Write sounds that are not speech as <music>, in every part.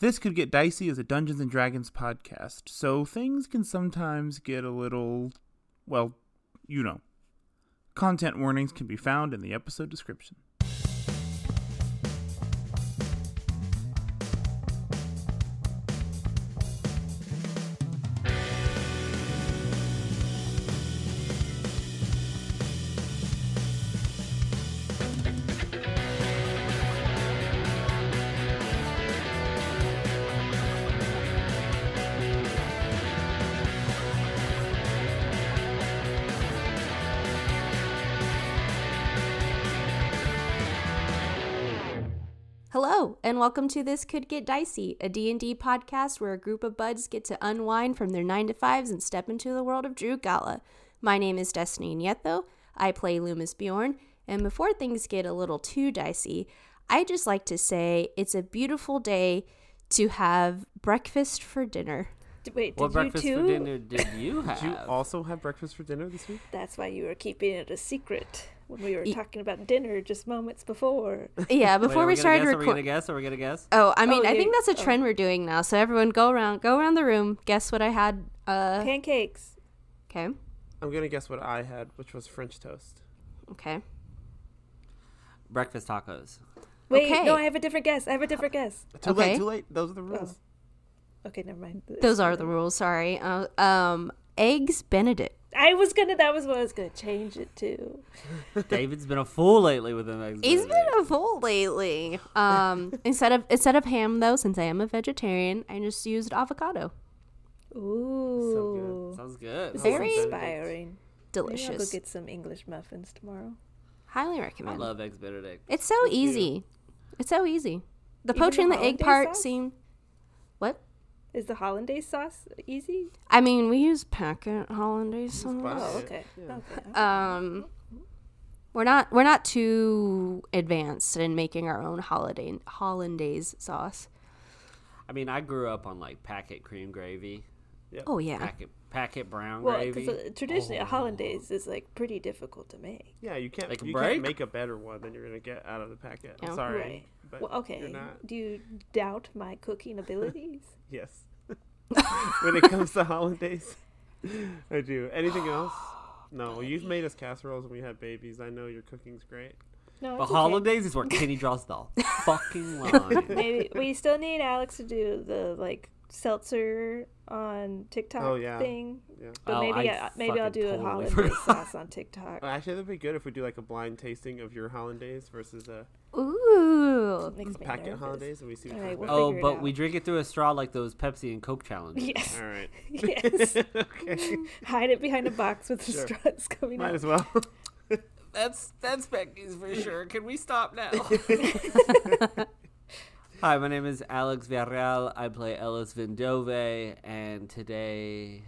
This Could Get Dicey as a Dungeons and Dragons podcast, so things can sometimes get a little, well, you know. Content warnings can be found in the episode description. And welcome to This Could Get Dicey, a D&D podcast where a group of buds get to unwind from their 9 to 5s and step into the world of Drew Gala. My name is Destiny Nieto. I play Loomis Bjorn, and before things get a little too dicey, I just like to say it's a beautiful day to have breakfast for dinner. D- Wait, What did you breakfast too? for dinner did you <laughs> have? Did you also have breakfast for dinner this week? That's why you were keeping it a secret when we were Ye- talking about dinner just moments before. <laughs> Yeah, before are we gonna started guess, Are we recording. gonna guess? Are we gonna guess? Oh, I mean, Oh, I yeah, think that's a oh. trend we're doing now. So everyone go around, go around the room, guess what I had. Uh, Pancakes. okay, I'm gonna guess what I had, which was French toast. okay. Breakfast tacos. Wait, Okay. no, I have a different guess. I have a different guess. Too Okay. late, too late. Those are the rules. Okay, never mind. Those are the rules. Sorry. Uh, um, eggs Benedict. I was gonna. That was what I was gonna change it to. <laughs> David's been a fool lately with them eggs. He's Benedict. been a fool lately. Um, <laughs> instead of instead of ham though, since I am a vegetarian, I just used avocado. Ooh, Sounds good. Very is inspiring. Maybe I'll go get some English muffins tomorrow. Highly recommend. I love eggs Benedict. it's so easy. It's so easy. The Even poaching the the egg part sauce? seemed. What? Is the hollandaise sauce easy? I mean, we use packet hollandaise sauce. Oh, okay. Yeah. Okay. Um, we're not we're not too advanced in making our own holiday hollandaise sauce. I mean, I grew up on like packet cream gravy, Oh yeah. packet packet brown Well, gravy. because traditionally a Oh. hollandaise is like pretty difficult to make. Yeah, you can't. Like you break? can't make a better one than you're gonna get out of the packet. I'm oh. sorry, Right. but Well, you're okay. not. Do you doubt my cooking abilities? <laughs> Yes. <laughs> when it comes to holidays, I do. Anything else? <gasps> No, you've made us casseroles when we had babies. I know your cooking's great. No, but it's okay. holidays is where Kenny draws the <laughs> fucking line. Maybe we still need Alex to do the like seltzer on TikTok Oh, yeah. thing. Yeah. But Oh, maybe I I, maybe I'll fucking do a hollandaise forgot. sauce on TikTok. Well, actually, that'd be good if we do like a blind tasting of your hollandaise versus a Ooh. Makes me packet nervous. hollandaise, and we see. Which Alright, we'll oh, but we drink it through a straw like those Pepsi and Coke challenges. Yes. All right. <laughs> Yes. <laughs> okay. Hide it behind a box with the Sure. straws coming Might out. as well. That's that's Becky's for sure. Can we stop now? <laughs> Hi, my name is Alex Villarreal. I play Ellis Vindove, and today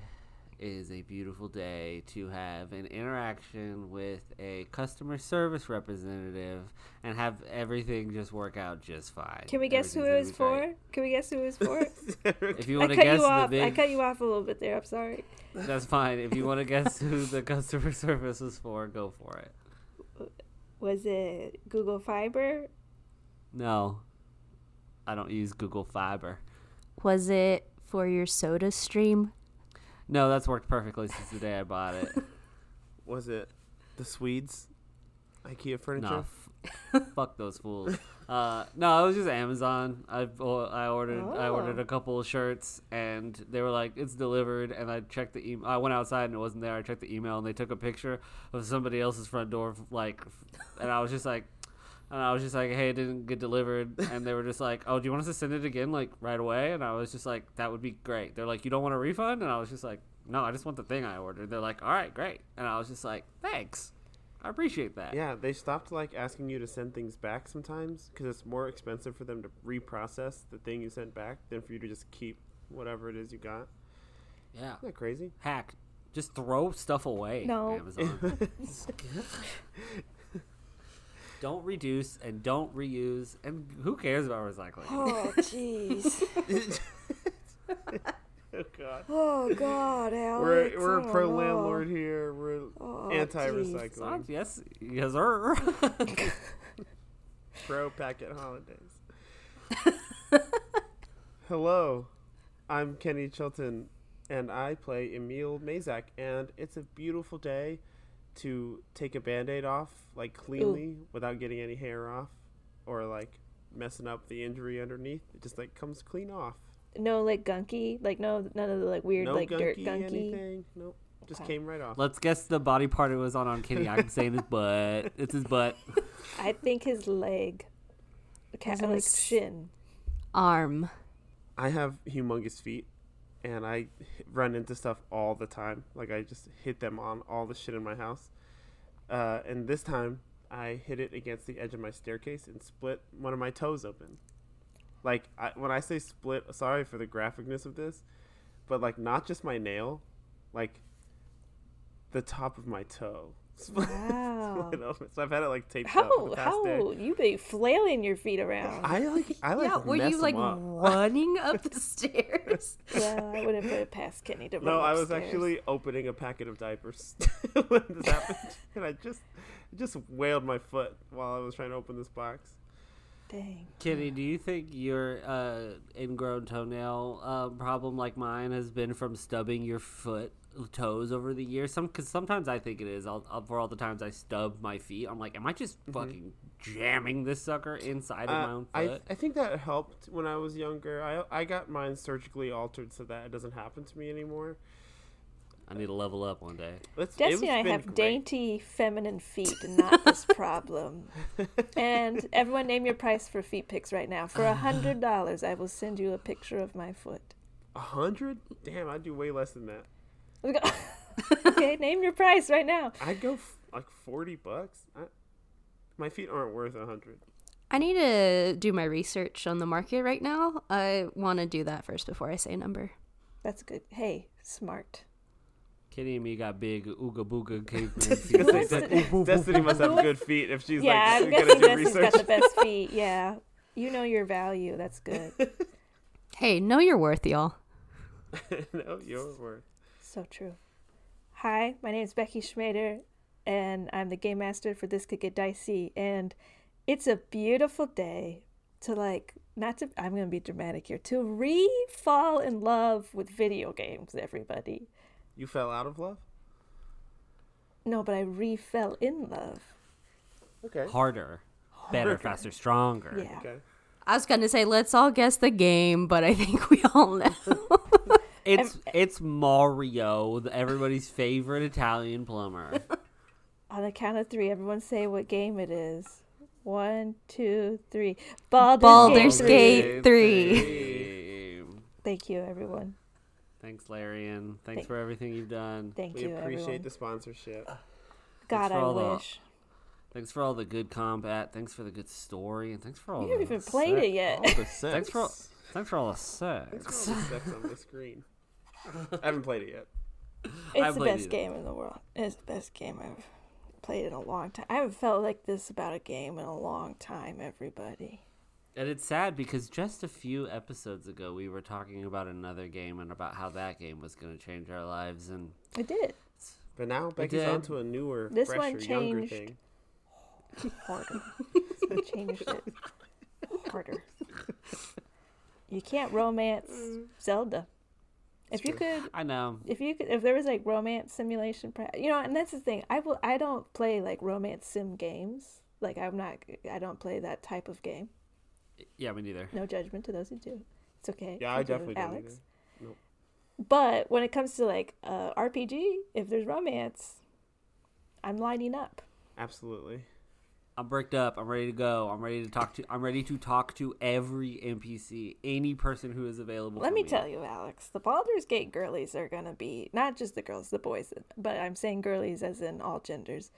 is a beautiful day to have an interaction with a customer service representative and have everything just work out just fine. Can we guess who it was for? Can we guess who it was for? <laughs> If you want to guess you the off. I cut you off a little bit there. I'm sorry. that's fine. If you want to guess who the customer <laughs> service was for, go for it. Was it Google Fiber? No, I don't use Google Fiber. Was it for your soda stream? No, that's worked perfectly since the day I bought it. <laughs> Was it the Swedes? IKEA furniture. no, f- fuck those fools. <laughs> Uh, no, it was just Amazon. I oh, I ordered I ordered Oh. a couple of shirts and they were like it's delivered and I checked the email. I went outside and it wasn't there. I checked the email and they took a picture of somebody else's front door like, and I was just like. And I was just like, "Hey, it didn't get delivered." And they were just like, "Oh, do you want us to send it again, like right away?" And I was just like, "That would be great." They're like, "You don't want a refund?" And I was just like, "No, I just want the thing I ordered." They're like, "All right, great." And I was just like, "Thanks, I appreciate that." Yeah, they stopped like asking you to send things back sometimes because it's more expensive for them to reprocess the thing you sent back than for you to just keep whatever it is you got. Yeah. Isn't that crazy? Hack. Just throw stuff away. No. Amazon. <laughs> <laughs> <laughs> don't reduce and don't reuse. And who cares about recycling? Oh, jeez. <laughs> <laughs> oh God. oh, God, Alex. We're we're I a don't pro know. landlord here. We're Oh, anti-recycling. yes, yes, sir. <laughs> Pro packet holidays. Hello, I'm Kenny Chilton, and I play Emil Mazak, and it's a beautiful day to take a band-aid off, like cleanly, without getting any hair off, or like messing up the injury underneath. It just like comes clean off. No, like gunky. Like no, none of the like weird no like gunky, dirt gunky. anything. Nope. Just Okay. came right off. Let's guess the body part it was on on Kitty. I'm saying his butt. <laughs> It's his butt. <laughs> I think his leg, the cat, His like s- shin. Arm. I have humongous feet, and I run into stuff all the time. Like I just hit them on all the shit in my house. Uh, and this time, I hit it against the edge of my staircase and split one of my toes open. Like I, when I say split, sorry for the graphicness of this, but like not just my nail, like the top of my toe. Split, Wow. <laughs> split open. So I've had it like taped up for How the past day. how you be flailing your feet around? I like I like yeah, were mess you like 'em up. running up <laughs> the stairs? well, I wouldn't put it past Kenny to No, run I was upstairs. actually opening a packet of diapers <laughs> when this happened, and I just just wailed my foot while I was trying to open this box. Dang. Kitty, do you think your uh, ingrown toenail uh, problem, like mine, has been from stubbing your foot toes over the years? Some, because sometimes I think it is. I'll, I'll, for all the times I stub my feet, I'm like, am I just fucking jamming this sucker inside of my Uh, own I foot? I think that helped when I was younger. I I got mine surgically altered so that it doesn't happen to me anymore. I need to level up one day. It's, Destiny and I have great. dainty feminine feet and not this <laughs> problem. and everyone name your price for feet pics right now. For a hundred dollars I will send you a picture of my foot. A hundred? Damn, I do way less than that. <laughs> okay, name your price right now. I'd go f- like forty bucks. I, my feet aren't worth a hundred. I need to do my research on the market right now. I want to do that first before I say a number. That's good. Hey, smart. Kitty and me got big ooga booga caveman Gonna feet. say, Destiny must have good feet if she's yeah, like I'm gonna do Destiny's research. got the best <laughs> feet. Yeah. You know your value. That's good. <laughs> Hey, know your worth, y'all. no, your word. So true. Hi, my name is Becky Schmader, and I'm the game master for This Could Get Dicey. And it's a beautiful day to like not to. I'm gonna be dramatic here. To re fall in love with video games, everybody. You fell out of love. No, but I re fell in love. Okay. Harder, better, faster, stronger. Yeah. Okay. I was going to say, let's all guess the game, but I think we all know. <laughs> It's eh. it's Mario, the- everybody's favorite Italian plumber. <laughs> On the count of three, everyone say what game it is. One, two, three. Baldur's, Baldur's Gate. Gate. three. Game. Thanks, you, everyone. Thanks, Larian. Thanks Thank- for everything you've done. Thank We you, appreciate everyone. the sponsorship. God, I all the- wish. Thanks for all the good combat. Thanks for the good story, and thanks for all. You haven't the even played sex. it yet. All the sex. Thanks for all, thanks for all the sex. Thanks for all the sex on the screen. I haven't played it yet. It's the best it. game in the world. It's the best game I've played in a long time. I haven't felt like this about a game in a long time, everybody. And it's sad because just a few episodes ago we were talking about another game and about how that game was going to change our lives, and it did. But now Becky's did. on to a newer, This fresher, one younger changed. thing. Harder. <laughs> I changed it. Harder. You can't romance Zelda. If you could I know if you could if there was like romance simulation you know and that's the thing i will i don't play like romance sim games like i'm not i don't play that type of game Yeah, me neither. no judgment to those who do it's okay Yeah, I Forgive definitely don't alex either. Nope. but when it comes to like uh, rpg if there's romance i'm lining up Absolutely. I'm bricked up. I'm ready to go. I'm ready to talk to. I'm ready to talk to every NPC, any person who is available. let for me tell you alex the baldur's gate girlies are gonna be not just the girls the boys but i'm saying girlies as in all genders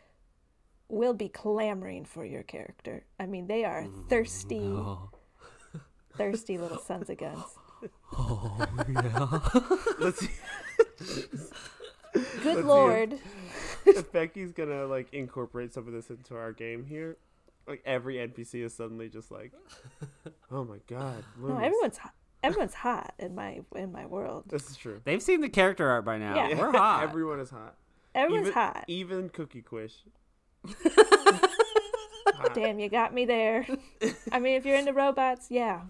will be clamoring for your character i mean they are mm, thirsty Oh, thirsty little sons of guns <laughs> Oh yeah. Let's see Good Let's see lord. If <laughs> Becky's gonna like incorporate some of this into our game here. Like every NPC is suddenly just like, <laughs> oh my god. No, everyone's hot. Everyone's hot in my in my world. This is true. They've seen the character art by now. Yeah. We're <laughs> hot. Everyone is hot. Everyone's even, hot. Even Cookie Quish. Damn, you got me there. I mean, if you're into robots, yeah,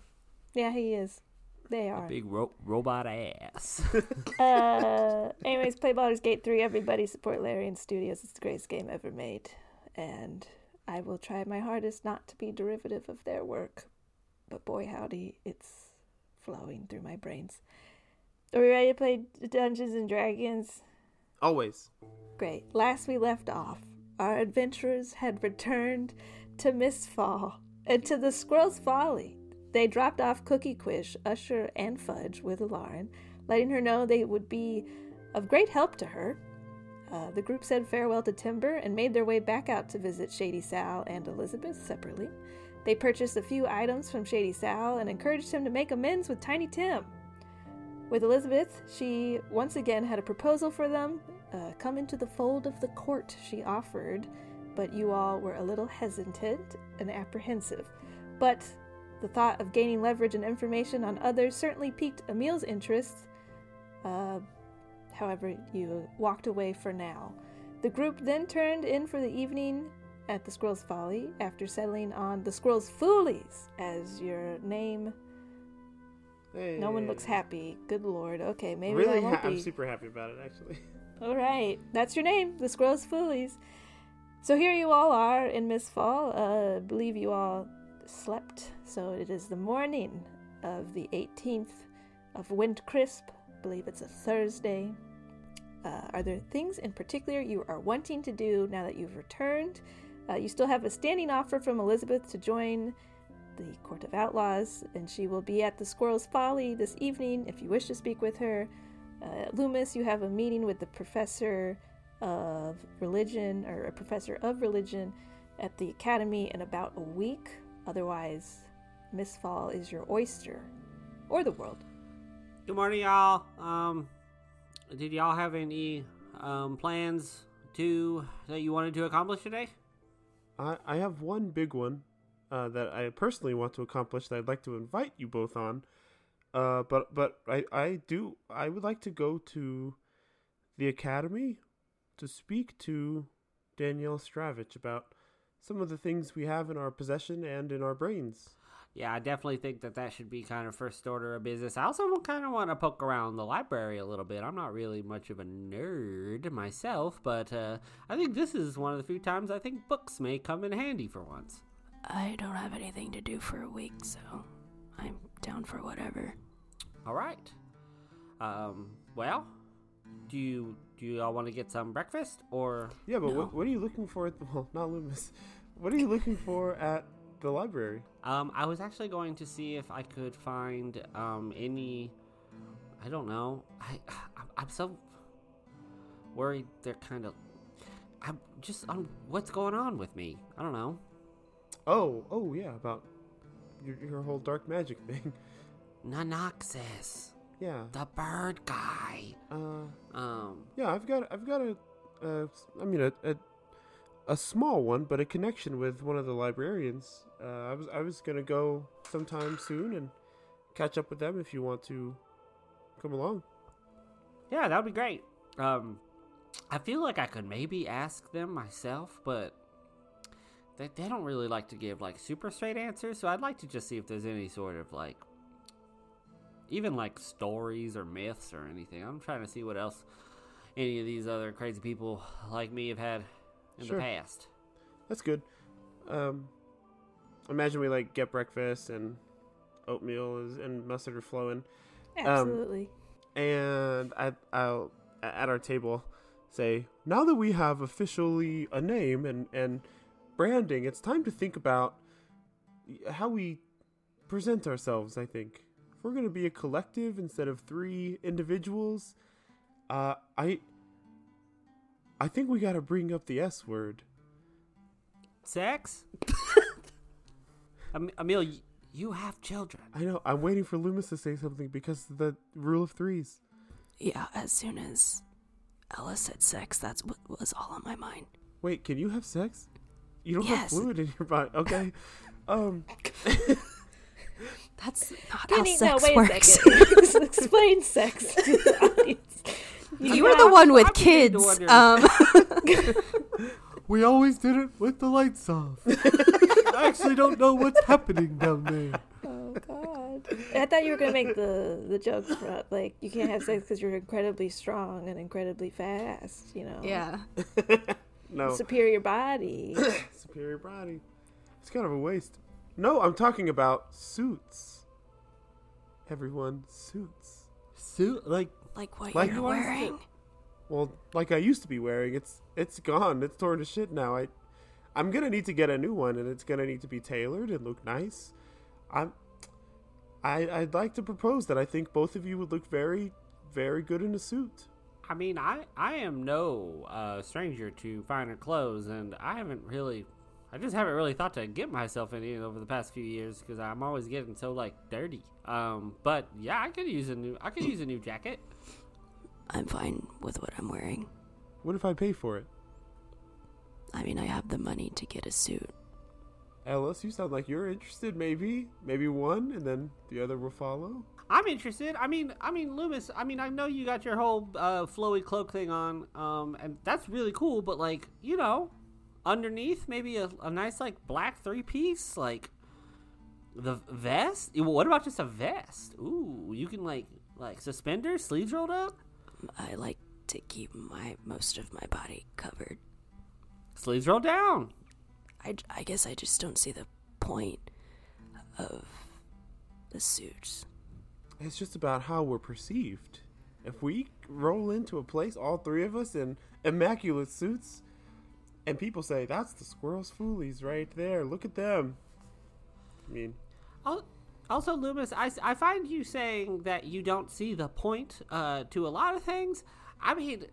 yeah, he is. They are. A Big ro- robot ass. <laughs> Uh, anyways, play Baldur's Gate 3. Everybody support Larian Studios. It's the greatest game ever made. And I will try my hardest not to be derivative of their work. But boy, howdy, it's flowing through my brains. Are we ready to play Dungeons and Dragons? Always. Great. Last we left off, our adventurers had returned to Mistfall and to the Squirrel's Folly. They dropped off Cookie Quish, Usher, and Fudge with Lauren, letting her know they would be of great help to her. Uh, the group said farewell to Timber and made their way back out to visit Shady Sal and Elizabeth separately. They purchased a few items from Shady Sal and encouraged him to make amends with Tiny Tim. With Elizabeth, she once again had a proposal for them. Uh, come into the fold of the court, she offered, but you all were a little hesitant and apprehensive. But the thought of gaining leverage and information on others certainly piqued Emil's interest. Uh, however, you walked away for now. The group then turned in for the evening at the Squirrel's Folly after settling on the Squirrel's Foolies as your name. No one looks happy. Good lord. Okay, maybe really, I won't ha- I'm super happy about it actually. <laughs> All right, that's your name, the Squirrel's Foolies. So here you all are in Mistfall. Uh, believe you all slept. So it is the morning of the 18th of Wind Crisp. I believe it's a Thursday. Uh, are there things in particular you are wanting to do now that you've returned? Uh, you still have a standing offer from Elizabeth to join the Court of Outlaws, and she will be at the Squirrel's Folly this evening if you wish to speak with her. Uh, Loomis, you have a meeting with the professor of religion or a professor of religion at the academy in about a week. Otherwise, Mistfall is your oyster or the world. Good morning, y'all. Um, did y'all have any um plans to that you wanted to accomplish today? I, I have one big one uh, that I personally want to accomplish that I'd like to invite you both on. Uh, but but I, I do I would like to go to the academy to speak to Danielle Stravich about some of the things we have in our possession and in our brains. Yeah, I definitely think that that should be kind of first order of business. I also kind of want to poke around the library a little bit. I'm not really much of a nerd myself, but uh, I think this is one of the few times I think books may come in handy for once. I don't have anything to do for a week, so I'm down for whatever. All right. Um, well, do you do you all want to get some breakfast or Yeah, but No. what, what are you looking for at the <laughs> well, not Loomis. What are you looking for at the library? Um, I was actually going to see if I could find um any. I don't know. I I'm- <sighs> I'm so worried. They're kind of. I'm just on what's going on with me. I don't know. Oh, oh yeah, about your, your whole dark magic thing. Nanoxis, yeah. the bird guy. Uh, Um, yeah, I've got I've got a, uh, I mean a, a a small one, but a connection with one of the librarians. Uh, I was I was gonna go sometime soon and catch up with them if you want to come along. yeah, that would be great. Um, I feel like I could maybe ask them myself, but they they don't really like to give like super straight answers. So I'd like to just see if there's any sort of like even like stories or myths or anything. I'm trying to see what else any of these other crazy people like me have had in Sure. the past. That's good. Um, imagine we like get breakfast and oatmeal is, and mustard are flowing. Absolutely. and I, I'll at our table say, now that we have officially a name and and branding, it's time to think about how we present ourselves. I think if we're gonna be a collective instead of three individuals, uh, I I think we gotta bring up the S word. Sex? <laughs> Em- Emil, y- you have children. I know. I'm waiting for Loomis to say something because of the rule of threes. Yeah, as soon as Ella said sex, that's what was all on my mind. Wait, can you have sex? You don't have fluid in your body. Okay. <laughs> um. <laughs> That's not Penny, how no, sex wait works. a second. <laughs> <laughs> Explain sex to. <laughs> You were the one with I'm beginning to kids. Um, We always did it with the lights off. I actually don't know what's happening down there. Oh god! I thought you were gonna make the the jokes for like you can't have sex because you're incredibly strong and incredibly fast. You know. Yeah. No, Superior body. superior body. It's kind of a waste. No, I'm talking about suits. Everyone, suits. Suit like Like what Like you're the wearing. Well, like I used to be wearing. It's it's gone. It's torn to shit now. I I'm gonna need to get a new one, and it's gonna need to be tailored and look nice. I'm I I'd like to propose that I think both of you would look very very good in a suit. I mean, I I am no uh, stranger to finer clothes, and I haven't really, I just haven't really thought to get myself any over the past few years because I'm always getting so like dirty. Um, but yeah, I could use a new, I could use a new jacket. I'm fine with what I'm wearing. What if I pay for it? I mean, I have the money to get a suit. Ellis, you sound like you're interested. Maybe maybe one, and then the other will follow. I'm interested. I mean, I mean, Loomis. I mean, I know you got your whole uh, flowy cloak thing on, um, and that's really cool. But like, you know, underneath maybe a, a nice like black three piece, like the vest. What about just a vest? Ooh, you can like like suspenders, sleeves rolled up, I like to keep my most of my body covered. sleeves rolled down. I, I guess I just don't see the point of the suits. It's just about how we're perceived. If we roll into a place, all three of us in immaculate suits, and people say, "That's the squirrels' foolies right there. Look at them." I mean, Also, Loomis, I, I find you saying that you don't see the point uh, to a lot of things. I mean,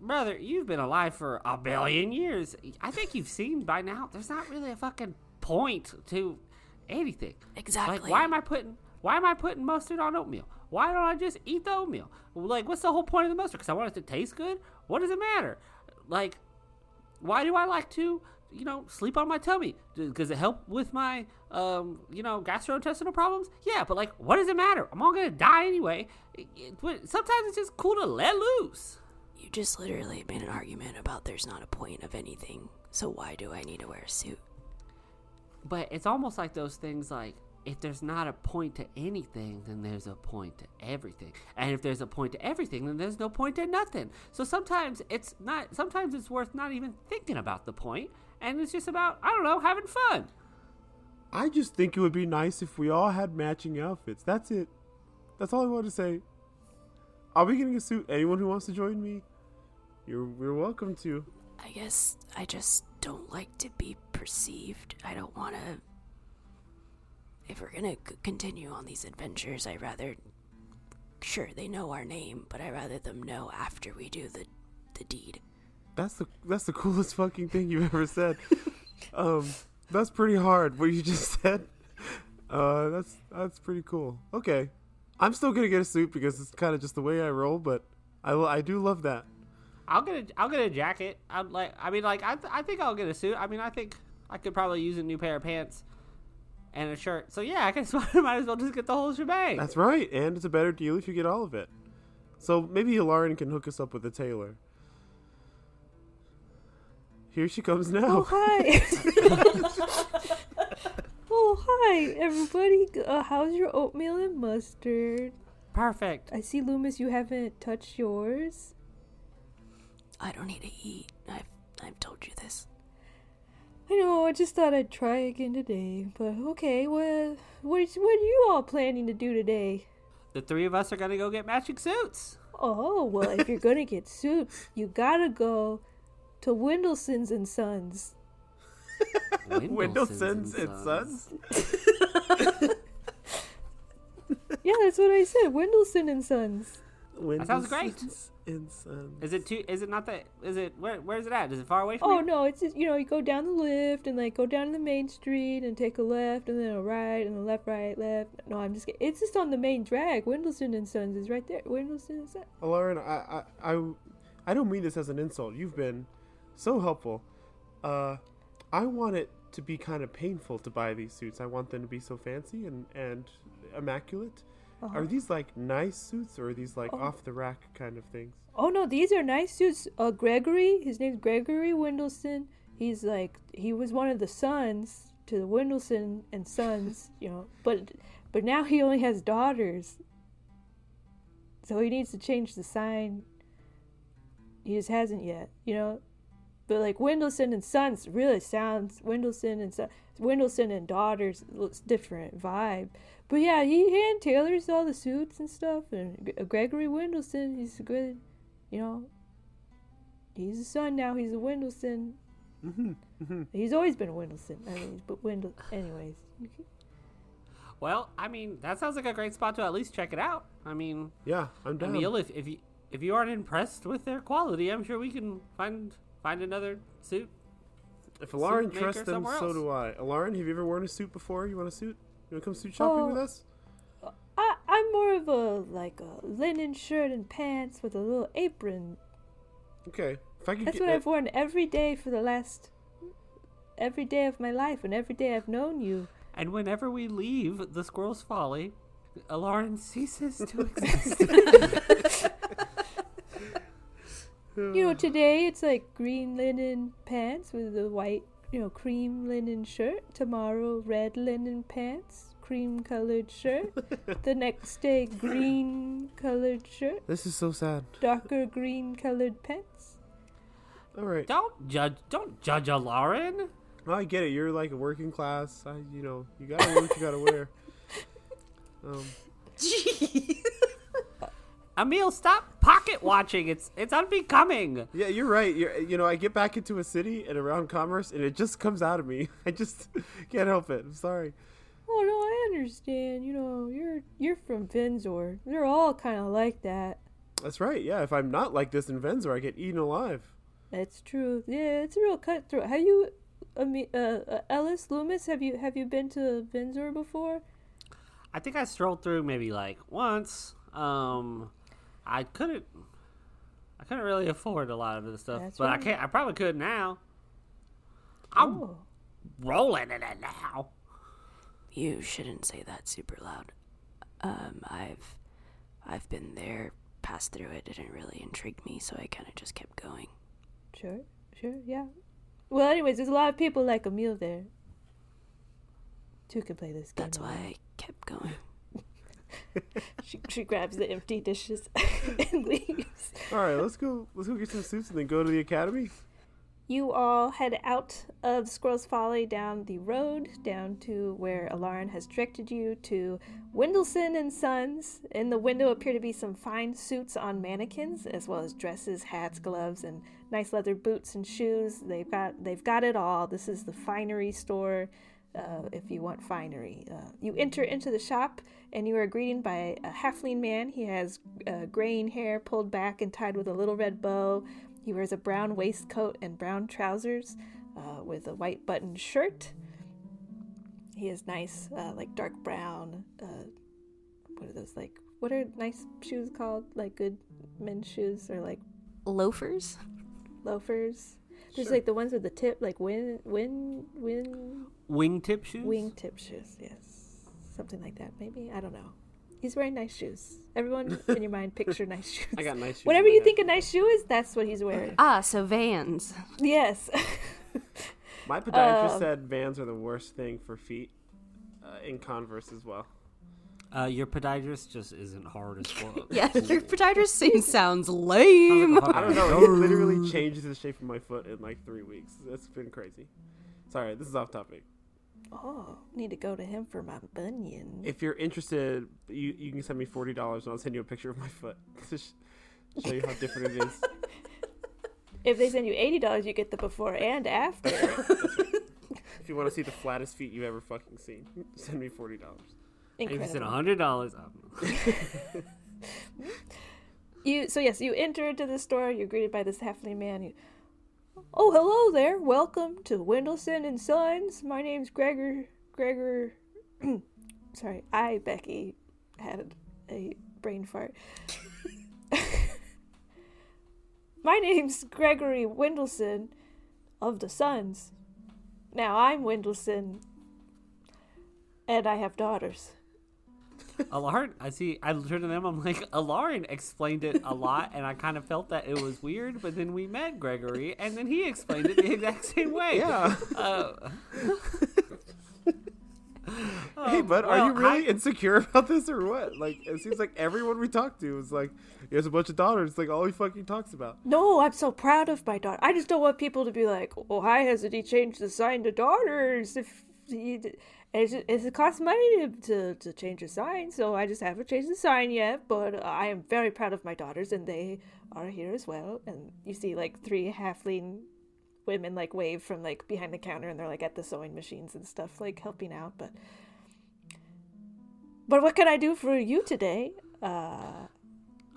brother, you've been alive for a billion years. I think you've seen by now. There's not really a fucking point to anything. Exactly. Like, why am I putting why am I putting mustard on oatmeal? Why don't I just eat the oatmeal? Like, what's the whole point of the mustard? Because I want it to taste good. What does it matter? Like, why do I like to, you know, sleep on my tummy? Does it help with my, um, you know, gastrointestinal problems? Yeah, but like, what does it matter? I'm all gonna die anyway. It- it- sometimes it's just cool to let loose. You just literally made an argument about there's not a point of anything, so why do I need to wear a suit? But it's almost like those things like if there's not a point to anything, then there's a point to everything. And if there's a point to everything, then there's no point to nothing. So sometimes it's not sometimes it's worth not even thinking about the point and it's just about, I don't know, having fun. I just think it would be nice if we all had matching outfits. That's it. That's all I want to say. I'll be getting a suit. Anyone who wants to join me, you're you're welcome to. I guess I just don't like to be perceived. I don't want to. If we're gonna c- continue on these adventures, I rather. Sure, they know our name, but I rather them know after we do the, the deed. That's the that's the coolest fucking thing you've ever said. <laughs> um, that's pretty hard. What you just <laughs> said. Uh, that's that's pretty cool. Okay, I'm still gonna get a suit because it's kind of just the way I roll. But I lo- I do love that. I'll get a I'll get a jacket. I'm like I mean like I th- I think I'll get a suit. I mean I think I could probably use a new pair of pants and a shirt. So yeah, I guess <laughs> might as well just get the whole shebang. That's right, and it's a better deal if you get all of it. So maybe Lauren can hook us up with a tailor. Here she comes now. Oh hi. <laughs> oh hi, everybody. Uh, how's your oatmeal and mustard? Perfect. I see, Loomis. You haven't touched yours. I don't need to eat. I've I've told you this. I know. I just thought I'd try again today. But okay, what what is, what are you all planning to do today? The three of us are gonna go get matching suits. Oh well, if you're gonna get suits, you gotta go to Windleson's and Sons. Windleson's and Sons. <laughs> Yeah, that's what I said. Windleson and Sons. sounds great. Windleson's And Sons. Is it too? Is it not that? Is it where? Where is it at? Is it far away from Oh you? no, it's just you know you go down the lift and like go down the main street and take a left and then a right and a left, right, left. No, I'm just kidding. It's just on the main drag. Windleson and Sons is right there. Windleson and Sons. Uh, Lauren, I, I, I, I don't mean this as an insult. You've been so helpful. Uh, I want it to be kind of painful to buy these suits. I want them to be so fancy and, and immaculate. Uh-huh. Are these like nice suits or are these like Oh. off the rack kind of things? Oh no, these are nice suits. Uh, Gregory, his name's Gregory Windleson. He's like he was one of the sons to the Windleson and Sons, <laughs> you know. But But now he only has daughters. So he needs to change the sign. He just hasn't yet, you know? But like Wendelson and Sons really sounds Wendelson and Son, Wendelson and Daughters looks different vibe. But yeah, he hand tailors all the suits and stuff. And Gregory Wendelson, he's a good, you know. He's a son now. He's a Wendelson. Mm-hmm. He's always been a Wendelson. I mean, but Wendel. Anyways, Well, I mean, that sounds like a great spot to at least check it out. I mean, Yeah, I'm down. Emil, if, if you if you aren't impressed with their quality, I'm sure we can find find another suit. If Lauren trusts them, so do I. Lauren, have you ever worn a suit before? You want a suit? You want to come suit shopping Oh. with us? I I'm more of a like a linen shirt and pants with a little apron. Okay. If I could That's get, what I've worn every day for the last every day of my life and every day I've known you. And whenever we leave the Squirrel's Folly, Lauren ceases to <laughs> exist. <laughs> You know, today it's like green linen pants with a white, you know, cream linen shirt. Tomorrow, red linen pants, cream colored shirt. <laughs> the next day, green colored shirt, this is so sad. darker green colored pants. All right. don't judge don't judge a Lauren. I get it. You're like a working class. I, you know, you gotta wear what you gotta wear. <laughs> Um, Gee. Emil, stop pocket watching. It's it's unbecoming. yeah, you're right. You're, you know, I get back into a city and around commerce, and it just comes out of me. <laughs> I just can't help it. I'm sorry. Oh no, I understand. You know, you're you're from Vinzor. They're all kind of like that. That's right. Yeah, if I'm not like this in Venzor, I get eaten alive. That's true. Yeah, it's a real cutthroat. Have you, Ami- uh, uh, Ellis Loomis? Have you have you been to Vinzor before? I think I strolled through maybe like once. Um, I couldn't. I couldn't really afford a lot of this stuff, That's but I can't. I probably could now. I'm Oh. rolling in it now. You shouldn't say that super loud. Um, I've I've been there, passed through it, didn't really intrigue me, so I kind of just kept going. Sure, sure, yeah. Well, anyways, there's a lot of people like Emil there. Two can play this game. That's why. I kept going. <laughs> she she grabs the empty dishes <laughs> and leaves. All right, let's go. Let's go get some suits and then go to the academy. You all head out of Squirrel's Folly down the road, down to where Alarin has directed you to Wendelson and Sons. In the window appear to be some fine suits on mannequins, as well as dresses, hats, gloves, and nice leather boots and shoes. They've got they've got it all. This is the finery store. Uh, if you want finery, uh, you enter into the shop and you are greeted by a halfling man. He has uh, graying hair pulled back and tied with a little red bow. He wears a brown waistcoat and brown trousers uh, with a white buttoned shirt. He has nice, uh, like dark brown. Uh, what are those like? What are nice shoes called? Like good men's shoes or like Loafers? loafers? There's Sure. like the ones with the tip, like win, win, win, Wingtip shoes. wingtip shoes. Yes, something like that. Maybe I don't know. He's wearing nice shoes. Everyone in your mind, picture <laughs> nice shoes. I got nice shoes. Whatever you head. think a nice shoe is, that's what he's wearing. Ah, so Vans. yes. <laughs> My podiatrist Um, said Vans are the worst thing for feet, uh, in Converse as well. Uh, your podiatrist just isn't hard as <laughs> fuck. Yeah, your podiatrist <laughs> soon sounds lame. I don't know. It <laughs> literally changes the shape of my foot in like three weeks. It's been crazy. Sorry, this is off topic. Oh, need to go to him for my bunion. If you're interested, you, you can send me forty dollars and I'll send you a picture of my foot to sh- show you how different it is. If they send you eighty dollars, you get the before and after. If you want to see the flattest feet you've ever fucking seen, send me forty dollars. You said Incredible. hundred dollars. Um. <laughs> You so yes, you enter into the store. You're greeted by this halfling man. You, oh, hello there. Welcome to Wendelson and Sons. My name's Gregor. Gregor. <clears throat> sorry, I Becky had a brain fart. <laughs> My name's Gregory Wendelson of the Sons. Now I'm Wendelson, and I have daughters. Alarin, I see. I turned to them. I'm like, Alarin explained it a lot, and I kind of felt that it was weird. But then we met Gregory, and then he explained it the exact same way. Yeah. Uh, hey, bud, are you really I- insecure about this or what? Like, it seems like everyone we talk to is like, he has a bunch of daughters. It's like all he fucking talks about. No, I'm so proud of my daughter. I just don't want people to be like, "Oh, why hasn't he changed the sign to daughters?" If he, it's, it's, it costs money to, to to change a sign, so I just haven't changed the sign yet. But I am very proud of my daughters, and they are here as well. And you see, like three halfling women like wave from like behind the counter, and they're like at the sewing machines and stuff, like helping out. But but what can I do for you today? Uh,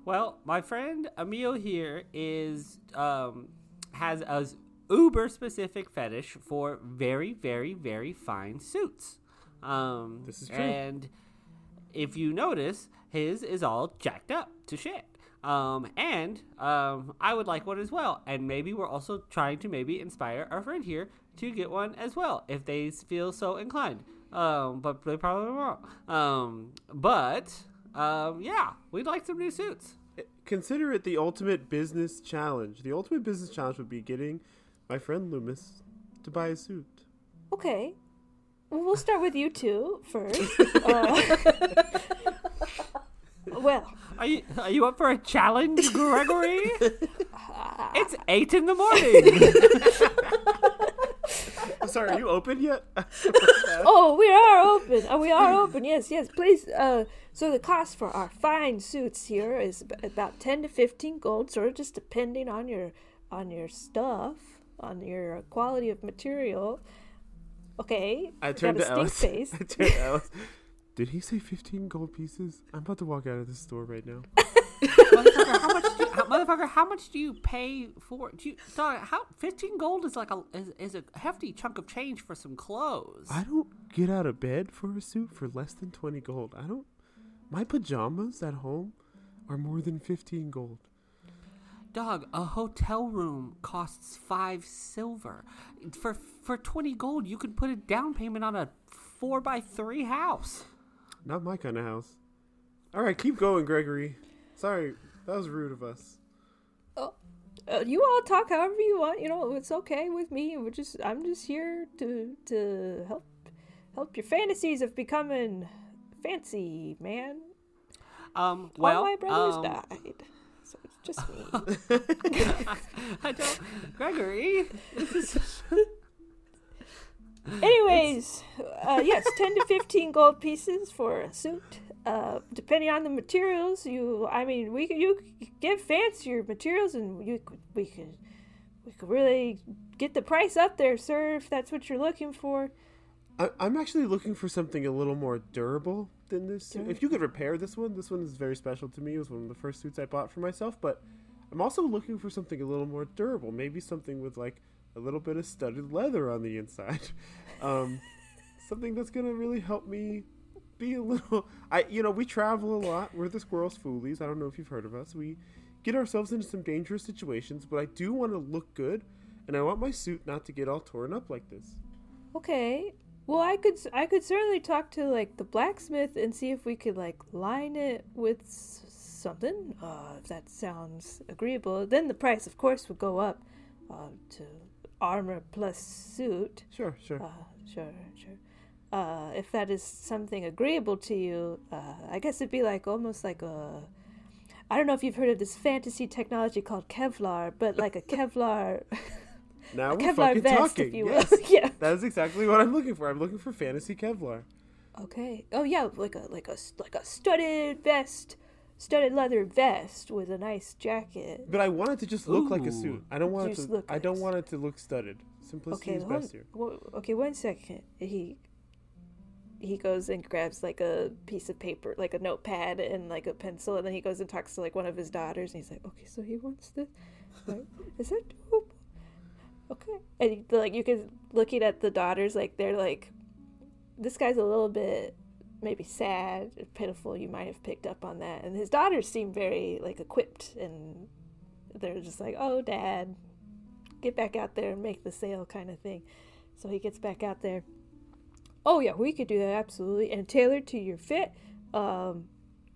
Well, my friend Emil here is um has a uber specific fetish for very, very, very fine suits. Um, This is true. And if you notice, his is all jacked up to shit. Um, and um, I would like one as well. And maybe we're also trying to maybe inspire our friend here to get one as well if they feel so inclined. Um, but they probably won't. Um, but um, yeah, we'd like some new suits. Consider it the ultimate business challenge. The ultimate business challenge would be getting my friend Loomis to buy a suit. Okay. Well, we'll start with you two first. <laughs> Uh, well, Are you are you up for a challenge, Gregory? <laughs> it's eight in the morning. <laughs> I'm sorry, are you open yet? oh, we are open. Uh, we are open. Yes, yes. Please. Uh, so the cost for our fine suits here is about ten to fifteen gold, sort of just depending on your on your stuff, on your quality of material. Okay. I got turned a to stink Alice. <laughs> face. I turned to Alice. Did he say 15 gold pieces? I'm about to walk out of this store right now. <laughs> motherfucker, how much? Do you, how, motherfucker, how much do you pay for? Do you, dog, how fifteen gold is like a is, is a hefty chunk of change for some clothes. I don't get out of bed for a suit for less than 20 gold. I don't. My pajamas at home are more than 15 gold. Dog, a hotel room costs five silver. For for twenty gold, you could put a down payment on a four by three house. Not my kind of house. All right, keep going, Gregory. Sorry, that was rude of us. Oh, Uh, you all talk however you want. You know, it's okay with me. We're just I'm just here to to help help your fantasies of becoming fancy, man. Um, All well, my brothers um, died, so it's just me. <laughs> I don't, Gregory. <laughs> Anyways, uh, yes, ten to fifteen gold pieces for a suit. Uh, depending on the materials, you I mean, we could you could get fancier materials, and you could we could we could really get the price up there, sir, if that's what you're looking for. I, I'm actually looking for something a little more durable than this suit. If you could repair this one, this one is very special to me. It was one of the first suits I bought for myself, but I'm also looking for something a little more durable. Maybe something with like a little bit of studded leather on the inside. <laughs> Um, something that's gonna really help me be a little. <laughs> I you know we travel a lot. We're the squirrels foolies. I don't know if you've heard of us. We get ourselves into some dangerous situations, but I do want to look good, and I want my suit not to get all torn up like this. Okay. Well, I could I could certainly talk to like the blacksmith and see if we could like line it with something. Uh, if that sounds agreeable, then the price, of course, would go up uh, to armor plus suit. Sure, sure. Uh, sure, sure. Uh, if that is something agreeable to you, uh, I guess it'd be like almost like a. I don't know if you've heard of this fantasy technology called Kevlar, but like a <laughs> Kevlar, Now we're Kevlar fucking vest, talking. if you will. yes. <laughs> yeah. That is exactly what I'm looking for. I'm looking for fantasy Kevlar. Okay. Oh yeah, like a like a like a studded vest, studded leather vest with a nice jacket. But I want it to just look like a suit. I don't want it to. look I don't nice. want it to look studded. Simplicity Okay, is one, best here. wo- okay, one second. He he goes and grabs like a piece of paper, like a notepad and like a pencil, and then he goes and talks to like one of his daughters, and he's like, "Okay, so he wants this. Right? Is that dope? Okay." And like you can looking at the daughters, like they're like, "This guy's a little bit." Maybe sad, or pitiful. You might have picked up on that, and his daughters seem very like equipped, and they're just like, "Oh, dad, get back out there and make the sale kind of thing. So he gets back out there. Oh yeah, we could do that absolutely, and tailored to your fit. Um,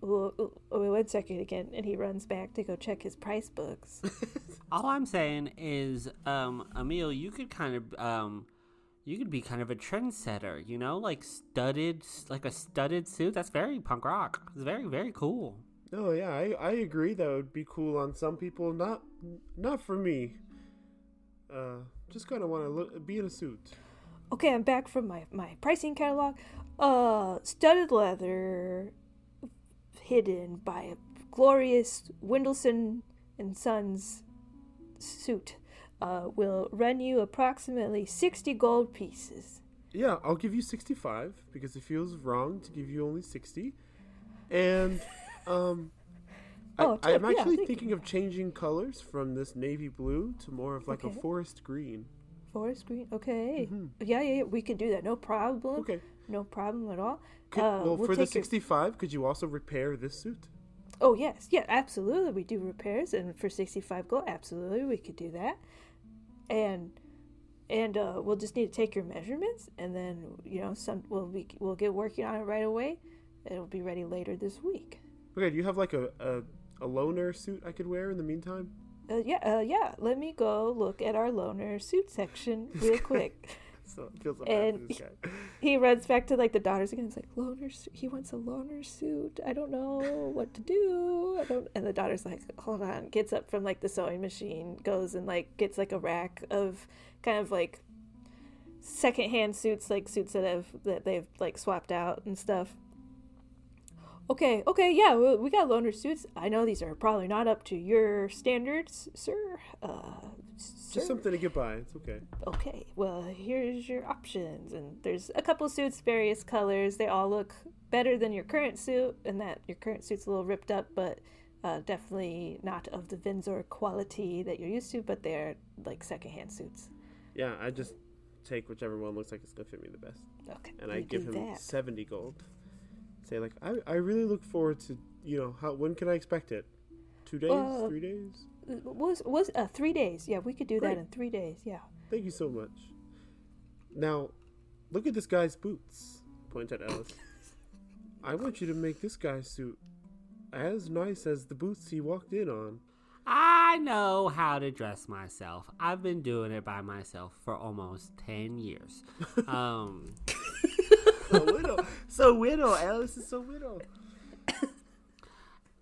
oh, wait, one second again, and he runs back to go check his price books. <laughs> All I'm saying is, um, Emil, you could kind of, um, you could be kind of a trendsetter, you know, like studded, like a studded suit. That's very punk rock. It's very, very cool. Oh yeah, I, I agree. That would be cool on some people. Not not for me. Uh, just kind of want to look be in a suit. Okay, I'm back from my, my pricing catalog. Uh, studded leather, hidden by a glorious Wendelson and Sons suit, uh, will run you approximately 60 gold pieces. Yeah, I'll give you sixty-five because it feels wrong to give you only sixty, and <laughs> um. Oh, I, I'm actually thank thinking of changing colors from this navy blue to more of like Okay. a forest green. Forest green, okay. Mhm. Yeah, yeah, yeah, we can do that. No problem. Okay. No problem at all. Could, Uh, well, we'll for the take your- 65, could you also repair this suit? Oh yes, yeah, absolutely. We do repairs, and for sixty-five gold, absolutely, we could do that. And and uh, we'll just need to take your measurements, and then you know, some we'll be we'll get working on it right away. It'll be ready later this week. Okay, do you have like a, a, a loaner suit I could wear in the meantime? Uh, yeah, uh, yeah. Let me go look at our loaner suit section <laughs> real quick. <laughs> So feels so And- guy. he runs back to like the daughters again. He's like, "Loaner, su- he wants a loaner suit. I don't know what to do. I don't." And the daughter's like, "Hold on." Gets up from like the sewing machine, goes and like gets like a rack of kind of like secondhand suits, like suits that have that they've like swapped out and stuff. Okay, okay, yeah, we, we got loaner suits. I know these are probably not up to your standards, sir. Uh, sir. Just something to get by. It's okay. Okay, well, here's your options. And there's a couple suits, various colors. They all look better than your current suit, and that your current suit's a little ripped up, but uh, definitely not of the Vinzor quality that you're used to, but they're like secondhand suits. Yeah, I just take whichever one looks like it's gonna fit me the best, Okay. and I give him that. 70 gold. Say like, I, I really look forward to you know how when can I expect it? Two days, Uh, three days. Was was uh, three days? Yeah, we could do Great. that in three days. Yeah. Thank you so much. Now, look at this guy's boots. Point at Ellis. <laughs> I want you to make this guy's suit as nice as the boots he walked in on. I know how to dress myself. I've been doing it by myself for almost 10 years. <laughs> Um, So widow, so widow. Ellis is so widow.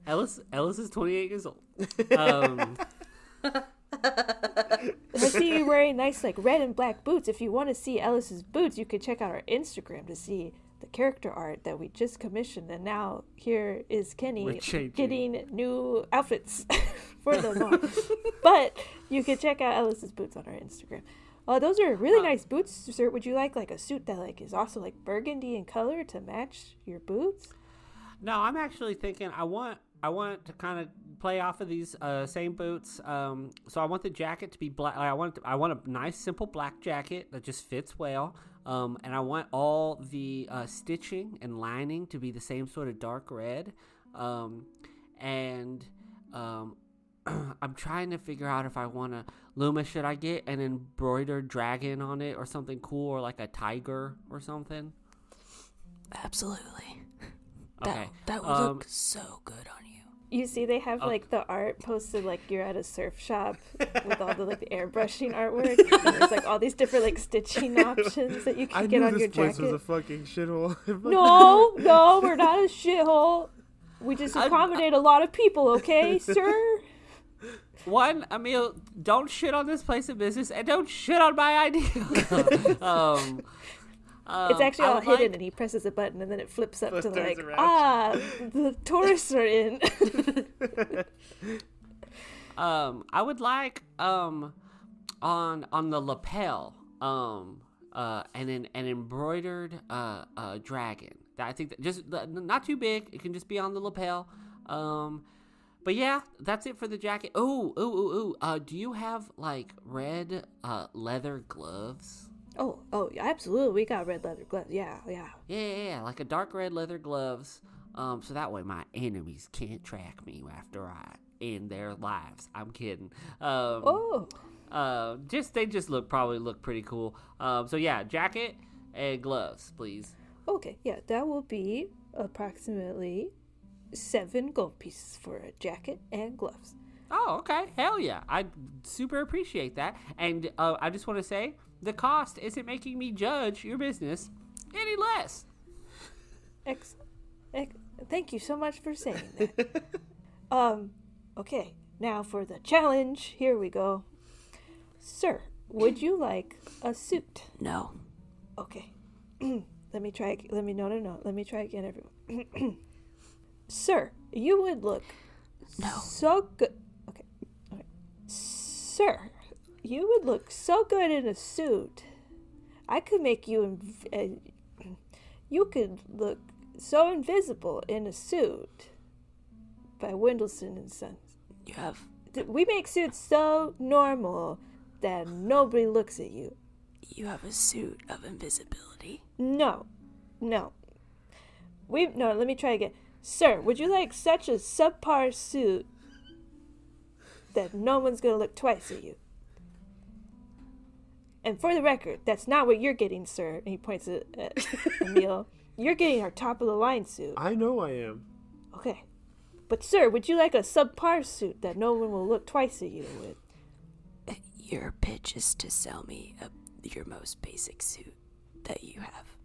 Ellis Ellis is 28 years old. Um, <laughs> I see you wearing nice like red and black boots. If you want to see Ellis's boots, you can check out our Instagram to see the character art that we just commissioned. And now here is Kenny getting new outfits <laughs> for the month. <laughs> but you can check out Ellis's boots on our Instagram. Oh, those are really nice boots, sir. Would you like like a suit that like is also like burgundy in color to match your boots? no, I'm actually thinking I want I want to kind of play off of these uh, same boots. Um, so I want the jacket to be black. I want I want a nice simple black jacket that just fits well. Um, and I want all the uh, stitching and lining to be the same sort of dark red. Um, and um, <clears throat> I'm trying to figure out if I want to Luma. Should I get an embroidered dragon on it or something cool, or like a tiger or something? Absolutely. Okay. That, that would Um, look so good on you. You see, they have Okay. like the art posted like you're at a surf shop <laughs> with all the like the airbrushing artwork. And there's like all these different like stitching <laughs> options that you can I get knew on this your place jacket. was a fucking shithole. <laughs> No, no, we're not a shithole. We just accommodate a lot of people, okay, sir? One, Emil, don't shit on this place of business, and don't shit on my idea. <laughs> <laughs> um, It's um, actually all hidden, like- and he presses a button, and then it flips up Flips to like, around. ah, the tourists are in. <laughs> Um, I would like um on on the lapel um uh and then an embroidered uh uh dragon. That I think that just not too big. It can just be on the lapel. Um, but yeah, that's it for the jacket. Oh, ooh, ooh, ooh. Uh, do you have like red uh leather gloves? oh, oh, yeah, absolutely. We got red leather gloves. Yeah, yeah. Yeah, yeah, yeah, like a dark red leather gloves. Um, so that way my enemies can't track me after I end their lives. I'm kidding. Um, Oh, uh, just they just look probably look pretty cool. Um, so yeah, jacket and gloves, please. okay. Yeah, that will be approximately seven gold pieces for a jacket and gloves. Oh, okay, hell yeah! I super appreciate that, and uh, I just want to say the cost isn't making me judge your business any less. Ex- ex- thank you so much for saying that. <laughs> um, okay, now for the challenge. Here we go. Sir, would you like a suit? No. Okay. <clears throat> let me try. ag- Let me no no no. Let me try again, everyone. <clears throat> Sir, you would look No. so good. Okay. okay. Sir, you would look so good in a suit. I could make you. Inv- uh, you could look so invisible in a suit. By Wendelson and Sons. You have We make suits so normal that nobody looks at you. you have a suit of invisibility. No, no. We no. Let me try again, sir. Would you like such a subpar suit that no one's gonna look twice at you? And for the record, that's not what you're getting, sir. And he points at, at <laughs> Emil. You're getting our top of the line suit. I know I am. Okay. But sir, would you like a subpar suit that no one will look twice at you with? Your pitch is to sell me a, your most basic suit that you have.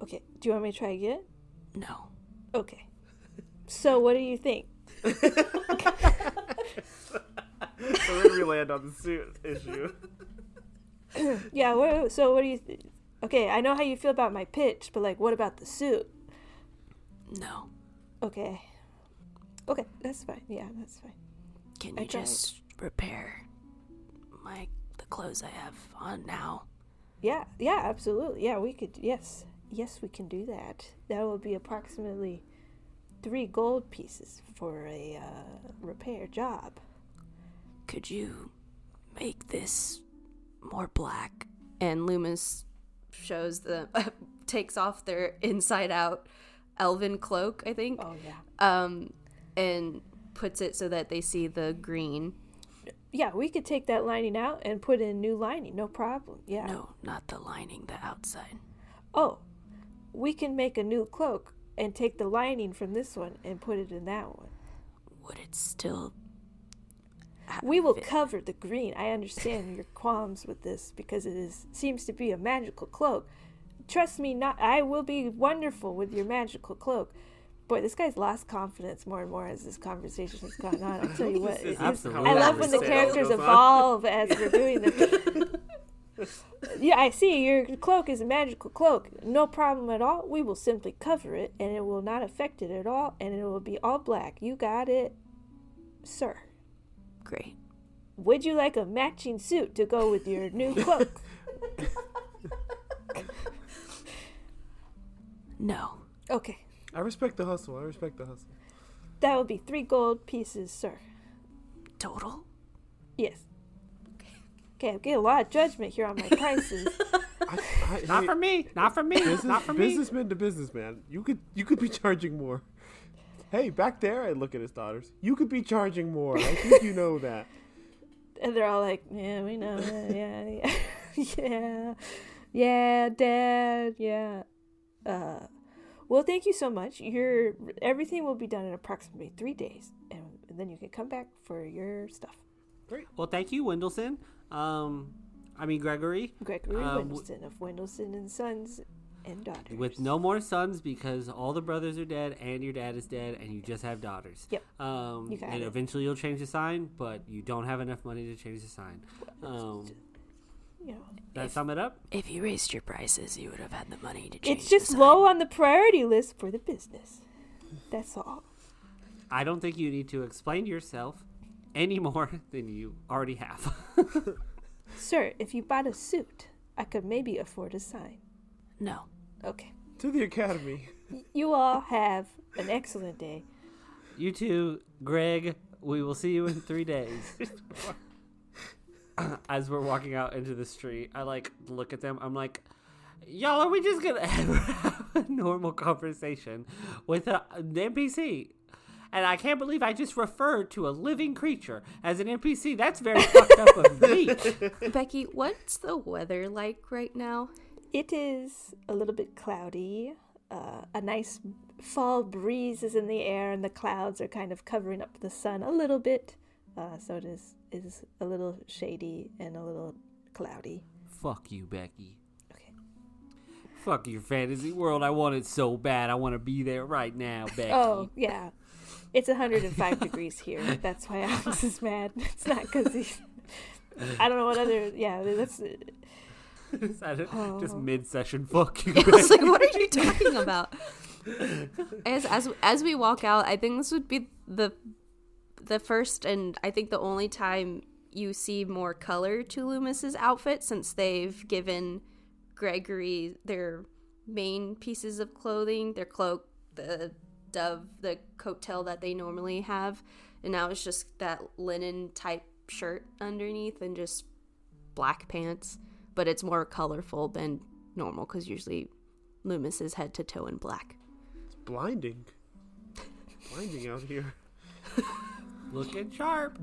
Okay. Do you want me to try again? No. Okay. So what do you think? So then we land on the suit issue. Yeah. What, so what do you? Th- okay, I know how you feel about my pitch, but like, what about the suit? No. Okay. Okay, that's fine. Yeah, that's fine. Can I you tried. just repair my the clothes I have on now? Yeah, yeah, absolutely. Yeah, we could. Yes, yes, we can do that. That will be approximately three gold pieces for a uh, repair job. Could you make this more black? And Loomis shows the <laughs> takes off their inside out elven cloak, I think. Oh yeah. Um and puts it so that they see the green. Yeah, we could take that lining out and put in new lining. No problem. Yeah. No, not the lining, the outside. Oh, we can make a new cloak and take the lining from this one and put it in that one. Would it still We will fit? cover the green. I understand your <laughs> qualms with this because it is seems to be a magical cloak. Trust me, not I will be wonderful with your magical cloak. Boy, this guy's lost confidence more and more as this conversation has gone on. I'll tell you <laughs> what. it is- Absolutely. I love when the characters evolve as we're doing this. <laughs> yeah, I see. Your cloak is a magical cloak. No problem at all. We will simply cover it, and it will not affect it at all, and it will be all black. You got it, sir. Great. Would you like a matching suit to go with your new <laughs> cloak? No. okay, I respect the hustle. I respect the hustle. that will be three gold pieces, sir. Total? Yes. Okay, I'm getting a lot of judgment here on my prices. <laughs> I, I, Not hey, for me. Not for me. business, Not for me. businessman to businessman. You could you could be charging more. Hey, back there, I look at his daughters. You could be charging more. I think you know that. <laughs> and they're all like, "Yeah, we know that. Yeah, yeah, <laughs> yeah, yeah, Dad. Yeah." Uh, well, thank you so much. Your everything will be done in approximately three days, and, and then you can come back for your stuff. Great. Well, thank you, Wendelson. Um, I mean Gregory. Gregory Uh, w- Wendelson of Wendelson and Sons and Daughters. With no more sons because all the brothers are dead and your dad is dead and you just have daughters. Yep. Um, You got and it. eventually you'll change the sign, but you don't have enough money to change the sign. Um, you know, that sum it up? If you raised your prices, you would have had the money to change it's the just sign. low on the priority list for the business. That's all. I don't think you need to explain yourself any more <laughs> than you already have. <laughs> Sir, if you bought a suit, I could maybe afford a sign. No. Okay. To the academy. <laughs> You all have an excellent day. you too, Greg. We will see you in three days. As we're walking out into the street, I like look at them. I'm like, y'all, are we just gonna ever have a normal conversation with an NPC? And I can't believe I just referred to a living creature as an NPC. That's very fucked up of me. <laughs> Becky, what's the weather like right now? It is a little bit cloudy. Uh, a nice fall breeze is in the air, and the clouds are kind of covering up the sun a little bit. Uh, so it is is a little shady and a little cloudy. Fuck you, Becky. Okay. Fuck your fantasy world. I want it so bad. I want to be there right now, Becky. Oh yeah, it's 105 degrees here. That's why Alex is mad. <laughs> It's not because he's. I don't know what other. Yeah, that's. Is that it? Just Oh. mid-session. Fuck you, <laughs> I was like, what are you talking about? As as as we walk out, I think this would be the the first and I think the only time you see more color to Loomis's outfit since they've given Gregory their main pieces of clothing, their cloak, the dove, the coattail that they normally have, and now it's just that linen type shirt underneath and just black pants, but it's more colorful than normal because usually Loomis is head to toe in black. It's blinding. blinding out here. Looking sharp.